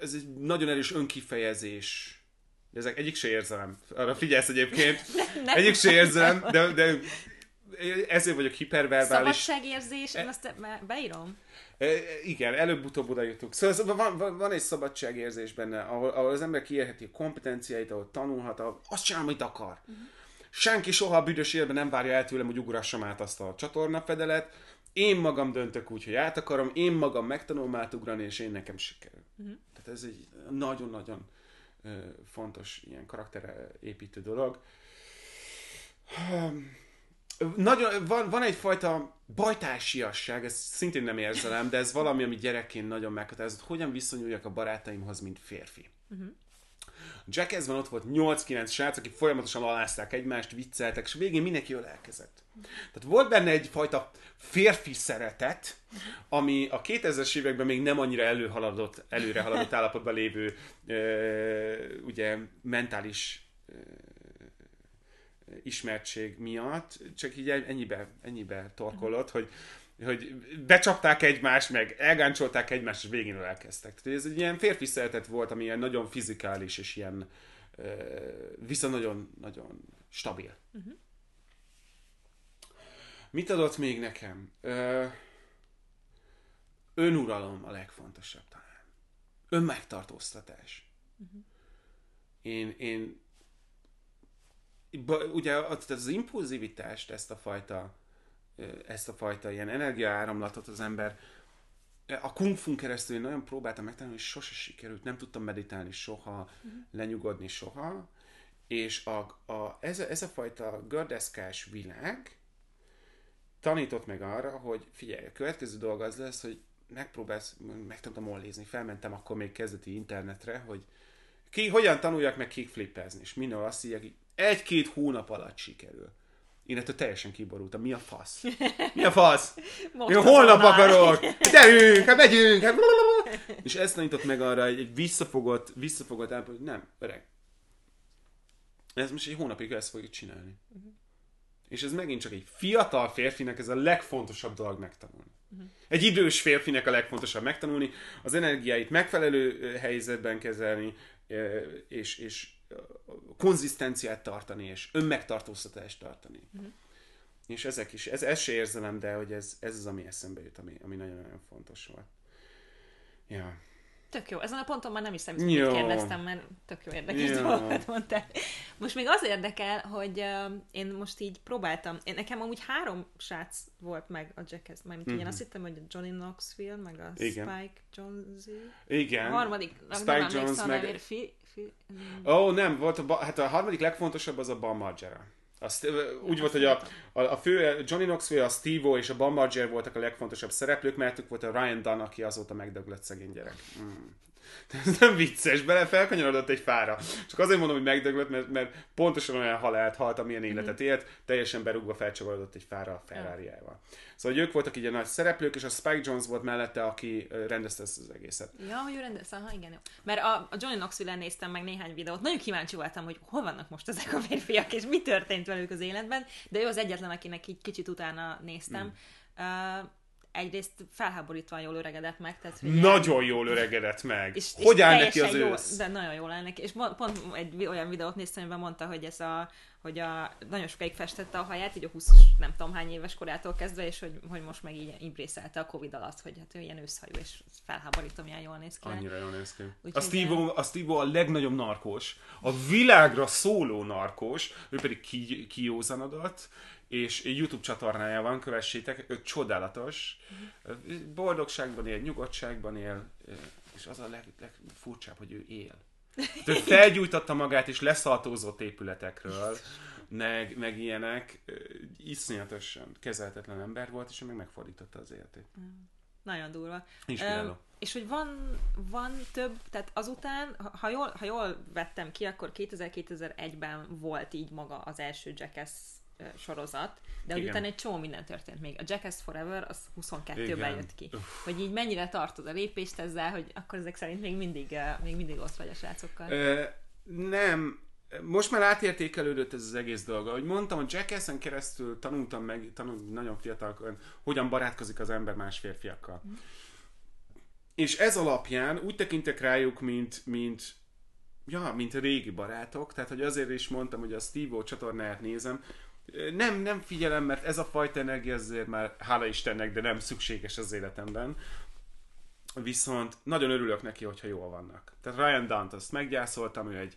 ez egy nagyon erős önkifejezés. Ezek egyik se érzem. Arra figyelsz egyébként. nem, egyik se érzem, de, de ezért vagyok hiperverbális. Szabadságérzés, e... azt beírom. Igen, előbb-utóbb oda jutunk. Szóval van, van, van egy szabadságérzés benne, ahol, ahol az ember kiérheti a kompetenciáit, ahol tanulhat, ahol azt csinál, amit akar. Uh-huh. Senki soha a büdös életben nem várja el tőlem, hogy ugrassam át azt a csatornafedelet, én magam döntök úgy, hogy át akarom, én magam megtanulom átugrani, és én nekem sikerül. Uh-huh. Tehát ez egy nagyon-nagyon fontos ilyen karakterépítő dolog. Nagyon, van, van egyfajta bajtársiasság, ez szintén nem érzelem, de ez valami, ami gyerekként nagyon meghatározott. Hogyan viszonyuljak a barátaimhoz, mint férfi? Uh-huh. Jackassban ott volt 8-9 srác, akik folyamatosan alázták egymást, vicceltek, és végén mindenki ölelkezett. Tehát volt benne egyfajta férfi szeretet, ami a 2000-es években még nem annyira előhaladott, előre haladott állapotban lévő ö, ugye mentális ö, ismertség miatt, csak így ennyibe, ennyibe torkolott, hogy, hogy becsapták egymást, meg elgáncsolták egymást, és végén elkezdtek. Tehát ez egy ilyen férfi szeretet volt, ami ilyen nagyon fizikális, és ilyen viszont nagyon, nagyon stabil. Uh-huh. Mit adott még nekem? Ö, önuralom a legfontosabb talán. Önmegtartóztatás. Uh-huh. Én, én ugye az, az impulzivitást, ezt a fajta ezt a fajta ilyen energiaáramlatot az ember a kung fu keresztül én nagyon próbáltam megtanulni, és sose sikerült, nem tudtam meditálni soha, uh-huh. lenyugodni soha, és a, a, ez, a, ez a fajta gördeszkás világ tanított meg arra, hogy figyelj, a következő dolog az lesz, hogy megpróbálsz, megtanultam mollézni, felmentem akkor még kezdeti internetre, hogy ki, hogyan tanuljak meg kickflippezni, és minden azt írják, hogy egy-két hónap alatt sikerül. Én ettől teljesen kiborultam. Mi a fasz? Mi a fasz? Most Én holnap akarok! Gyerünk, hát megyünk! Hát... És ezt tanított meg arra egy, egy visszafogott, visszafogott állapot, hogy nem, öreg. Ez most egy hónapig ezt fogjuk csinálni. Uh-huh. És ez megint csak egy fiatal férfinek ez a legfontosabb dolog megtanulni. Uh-huh. Egy idős férfinek a legfontosabb megtanulni, az energiáit megfelelő helyzetben kezelni, és, és konzisztenciát tartani, és önmegtartóztatást tartani. Uh-huh. És ezek is, ez, ez se érzelem, de hogy ez, ez az, ami eszembe jut, ami, ami nagyon-nagyon fontos volt. Ja. Tök jó. Ezen a ponton már nem is számít, hogy kérdeztem, mert tök jó érdekes jó. dolgokat mondtál. Most még az érdekel, hogy uh, én most így próbáltam, én nekem amúgy három srác volt meg a Jackass, mert mm-hmm. én azt hittem, hogy a Johnny Knoxville, meg a Igen. Spike Jonze. Igen. A harmadik, Spike nem Jones, meg... Fi, fi, Ó, oh, nem, volt a, hát a harmadik legfontosabb az a Bam Margera. Azt, úgy volt, hogy a, a, a fő, Johnny Knoxville, a Steve és a Bam Margera voltak a legfontosabb szereplők, mert volt a Ryan Dunn, aki azóta megdöglött szegény gyerek. Mm. Ez nem vicces, bele felkanyarodott egy fára. Csak azért mondom, hogy megdöglött, mert, mert pontosan olyan halált halt, amilyen életet élt, teljesen berúgva felcsavarodott egy fára a ferrari -ával. Szóval ők voltak így a nagy szereplők, és a Spike Jones volt mellette, aki rendezte ezt az egészet. Ja, hogy ő rendezte, aha, igen, jó. Mert a, a Johnny Knoxville néztem meg néhány videót, nagyon kíváncsi voltam, hogy hol vannak most ezek a férfiak, és mi történt velük az életben, de ő az egyetlen, akinek így kicsit utána néztem. Mm. Uh, egyrészt felháborítóan jól öregedett meg. Tehát, hogy nagyon jól öregedett meg. És, hogy és áll neki az jó, De nagyon jól áll neki. És pont egy olyan videót néztem, amiben mondta, hogy ez a hogy a, nagyon sokáig festette a haját, így a 20 nem tudom hány éves korától kezdve, és hogy, hogy most meg így imbrészelte a Covid alatt, hogy hát ő ilyen őszhajú, és felháborítom, milyen jól néz ki. Annyira jól néz ki. Úgy, a, Steve a Steve a legnagyobb narkós, a világra szóló narkós, ő pedig ki, kiózanodott, és YouTube csatornája van, kövessétek, ő csodálatos, boldogságban él, nyugodtságban él, és az a leg, legfurcsább, hogy ő él. Ő felgyújtotta magát, és leszaltózott épületekről, meg, meg ilyenek, iszonyatosan kezelhetetlen ember volt, és ő meg megfordította az életét. Nagyon durva. Um, és hogy van, van több, tehát azután, ha jól, ha jól vettem ki, akkor 2000-2001-ben volt így maga az első Jackass sorozat, de hogy utána egy csomó minden történt még. A Jackass Forever az 22-ben jött ki. Uff. Hogy így mennyire tartod a lépést ezzel, hogy akkor ezek szerint még mindig, még mindig ott vagy a srácokkal. Ö, nem, most már átértékelődött ez az egész dolog. Ahogy mondtam, a Jackass-en keresztül tanultam meg, tanultam nagyon fiatal, hogyan barátkozik az ember más férfiakkal. Mm. És ez alapján úgy tekintek rájuk, mint, mint ja, mint régi barátok, tehát hogy azért is mondtam, hogy a Steve-O csatornáját nézem, nem, nem figyelem, mert ez a fajta energia azért már, hála Istennek, de nem szükséges az életemben. Viszont nagyon örülök neki, hogyha jól vannak. Tehát Ryan Dunt, azt meggyászoltam, ő egy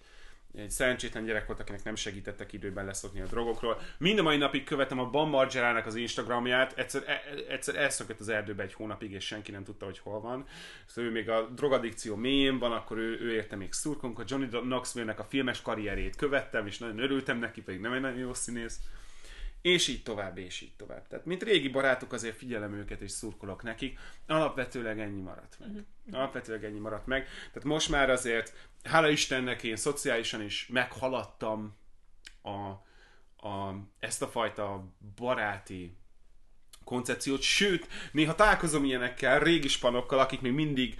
egy szerencsétlen gyerek volt, akinek nem segítettek időben leszokni a drogokról. Mind a mai napig követem a Ban Margerának az Instagramját, egyszer, e, egyszer elszökött az erdőbe egy hónapig, és senki nem tudta, hogy hol van. Szóval ő még a drogadikció mélyén van, akkor ő, ő érte még szurkunk. A Johnny Knoxville-nek a filmes karrierét követtem, és nagyon örültem neki, pedig nem egy nagyon jó színész. És így tovább, és így tovább. Tehát, mint régi barátok, azért figyelem őket, és szurkolok nekik. Alapvetőleg ennyi maradt meg. Uh-huh. Alapvetőleg ennyi maradt meg. Tehát most már azért, hála Istennek, én szociálisan is meghaladtam a, a, ezt a fajta baráti koncepciót, sőt, néha találkozom ilyenekkel, régi spanokkal, akik még mindig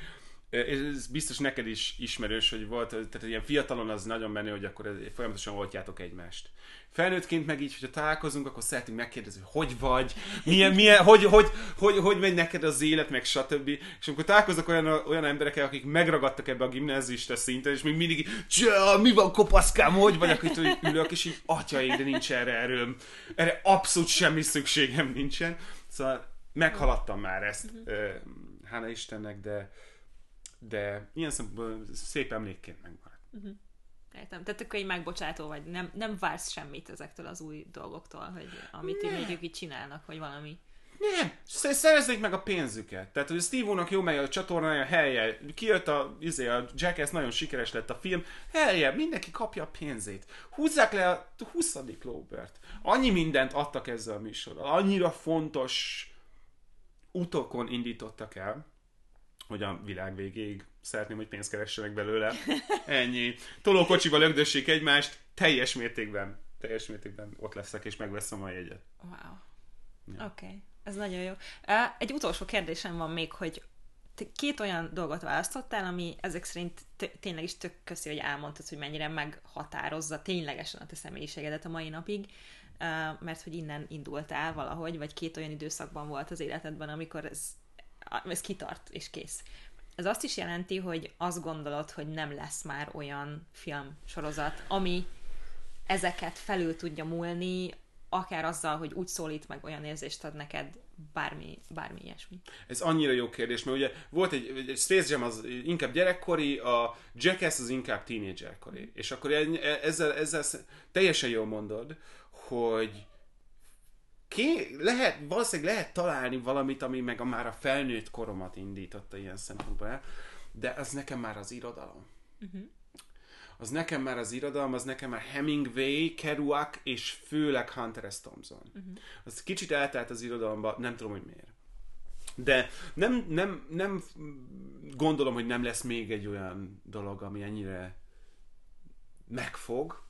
ez biztos neked is ismerős, hogy volt, tehát ilyen fiatalon az nagyon menő, hogy akkor folyamatosan oltjátok egymást. Felnőttként meg így, hogyha találkozunk, akkor szeretünk megkérdezni, hogy hogy vagy, milyen, milyen, hogy, hogy, hogy, hogy megy neked az élet, meg stb. És amikor találkozok olyan, olyan emberekkel, akik megragadtak ebbe a gimnazista szinten, és még mindig, mi van kopaszkám, hogy vagy, akkor itt ülök, és így, atyaik, de nincs erre erőm. Erre abszolút semmi szükségem nincsen. Szóval meghaladtam már ezt, uh-huh. hála Istennek, de de ilyen szempontból szép emlékként megmaradt. Uh-huh. Értem. Tehát akkor így megbocsátó vagy, nem, nem vársz semmit ezektől az új dolgoktól, hogy amit nem. így így csinálnak, vagy valami. Nem, szerezzék meg a pénzüket. Tehát, hogy Steve jó megy a csatornája, helye, kijött a, izé, a Jackass, nagyon sikeres lett a film, helye, mindenki kapja a pénzét. Húzzák le a 20. lóbert. Annyi mindent adtak ezzel a műsorral, annyira fontos utokon indítottak el, hogy a világ végéig szeretném, hogy pénzt keressenek belőle. Ennyi. Tolókocsival lögdössék egymást, teljes mértékben, teljes mértékben ott leszek, és megveszem a jegyet. Wow. Ja. Oké, okay. ez nagyon jó. Egy utolsó kérdésem van még, hogy két olyan dolgot választottál, ami ezek szerint tényleg is tök köszi, hogy elmondtad, hogy mennyire meghatározza ténylegesen a te személyiségedet a mai napig, mert hogy innen indultál valahogy, vagy két olyan időszakban volt az életedben, amikor ez ez kitart, és kész. Ez azt is jelenti, hogy azt gondolod, hogy nem lesz már olyan film sorozat, ami ezeket felül tudja múlni, akár azzal, hogy úgy szólít meg, olyan érzést ad neked, bármi, bármi ilyesmi. Ez annyira jó kérdés, mert ugye volt egy, egy Space Jam az inkább gyerekkori, a Jackass az inkább tínédzserkori. És akkor ezzel, ezzel teljesen jól mondod, hogy ké, lehet, valószínűleg lehet találni valamit, ami meg a már a felnőtt koromat indította ilyen szempontból el, de az nekem már az irodalom. Uh-huh. Az nekem már az irodalom, az nekem már Hemingway, Kerouac és főleg Hunter S. Thompson. Uh-huh. Az kicsit eltelt az irodalomba, nem tudom, hogy miért. De nem, nem, nem gondolom, hogy nem lesz még egy olyan dolog, ami ennyire megfog,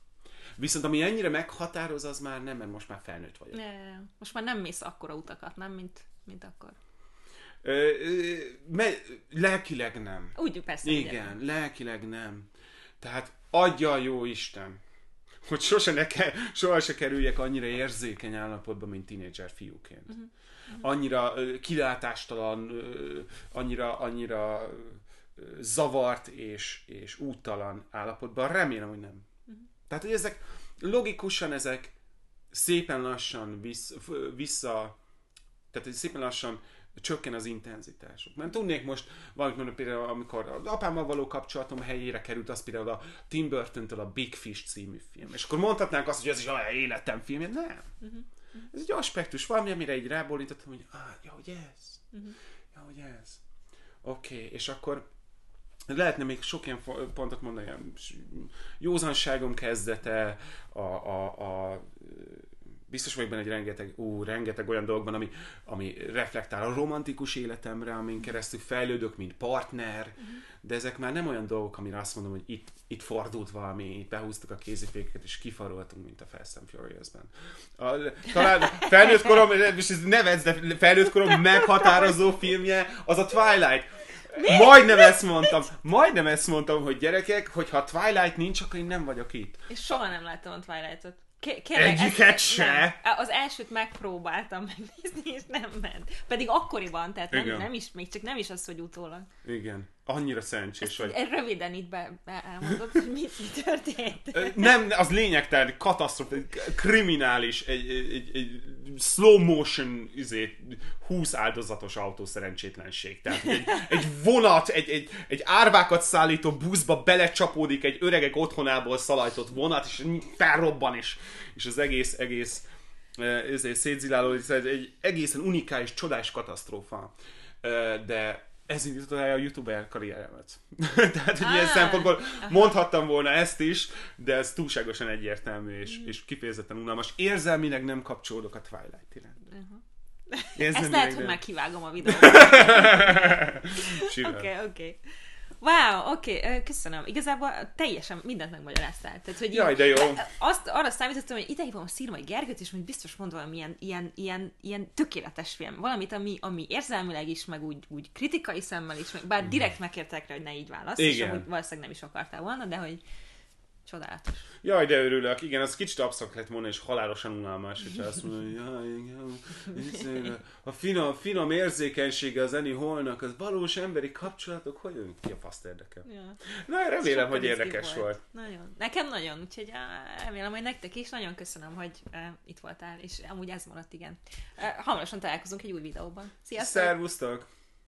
Viszont ami ennyire meghatároz, az már nem, mert most már felnőtt vagyok. Ne, most már nem mész akkora utakat, nem, mint, mint akkor. Ö, ö, me, lelkileg nem. Úgy, persze. Igen, ugye. lelkileg nem. Tehát adja a jó Isten, hogy sose, ne ke, soha se kerüljek annyira érzékeny állapotba, mint tínédzser fiúként. Uh-huh. Uh-huh. Annyira ö, kilátástalan, ö, annyira, annyira zavart és, és úttalan állapotban. Remélem, hogy nem. Tehát, hogy ezek logikusan ezek szépen lassan vissza, vissza tehát hogy szépen lassan csökken az intenzitásuk. Mert tudnék most valamit mondani, például amikor az apámmal való kapcsolatom helyére került, az például a Tim Burton-től a Big Fish című film. És akkor mondhatnánk azt, hogy ez is a életem filmje. Nem. Uh-huh. Ez egy aspektus, valami, amire egy rábólítottam, hogy ah, ja, hogy ez. Uh-huh. Ja, hogy ez. Oké, okay. és akkor lehetne még sok ilyen pontot mondani, ilyen józanságom kezdete, a, a, a biztos vagyok benne, hogy rengeteg, ú, rengeteg olyan dolog van, ami, ami reflektál a romantikus életemre, amin keresztül fejlődök, mint partner, uh-huh. de ezek már nem olyan dolgok, amire azt mondom, hogy itt, itt fordult valami, itt behúztuk a kéziféket, és kifaroltunk, mint a Fast and Furious-ben. A, talán felnőtt korom, és ez nevetsz, de felnőtt korom meghatározó filmje, az a Twilight mi? Majdnem ezt mondtam, majdnem ezt mondtam, hogy gyerekek, hogyha Twilight nincs, akkor én nem vagyok itt. És soha nem láttam a Twilight-ot. Kérlek, Egyiket se? Nem. Az elsőt megpróbáltam megnézni, és nem ment. Pedig akkoriban, tehát nem, nem is, még csak nem is az, hogy utólag. Igen. Annyira szerencsés vagy. Röviden itt be, be elmondod, hogy mi, mi történt. Nem, az lényegtelen, katasztrofa, kriminális, egy, egy, egy, egy slow motion izé, 20 áldozatos autószerencsétlenség. Tehát egy, egy vonat, egy, egy, egy árvákat szállító buszba belecsapódik egy öregek otthonából szalajtott vonat, és felrobban, és, és az egész, egész ezért szétziláló, ez egy egészen unikális, csodás katasztrófa. De ez indította el a youtuber karrieremet. Tehát, hogy ah, ilyen szempontból aha. mondhattam volna ezt is, de ez túlságosan egyértelmű és, mm. és kifejezetten unalmas. Érzelmileg nem kapcsolódok a Twilight irányba. Uh-huh. Ezt lehet, hogy már kivágom a videót. Oké, oké. Okay, okay. Wow, oké, okay, köszönöm. Igazából teljesen mindent megmagyaráztál. Tehát, hogy Jaj, de jó. Azt, arra számítottam, hogy idehívom a Szirmai Gergőt, és majd biztos mond valami ilyen, ilyen, ilyen, ilyen tökéletes film. Valamit, ami, ami érzelmileg is, meg úgy, úgy kritikai szemmel is, meg, bár direkt megkértek rá, hogy ne így válasz, Igen. és amúgy valószínűleg nem is akartál volna, de hogy Csodálatos. Jaj, de örülök. Igen, az kicsit absztrakt lett volna, és halálosan unalmas, hogyha azt mondja, hogy jaj, igen, a finom, finom érzékenysége az Eni Holnak, az valós emberi kapcsolatok, hogy jön ki a faszt érdekel. Ja. Na, remélem, hogy érdekes volt. volt. Nagyon. Nekem nagyon, úgyhogy remélem, hogy nektek is. Nagyon köszönöm, hogy uh, itt voltál, és amúgy ez maradt, igen. Hamarosan találkozunk egy új videóban. Sziasztok! Szervusztok!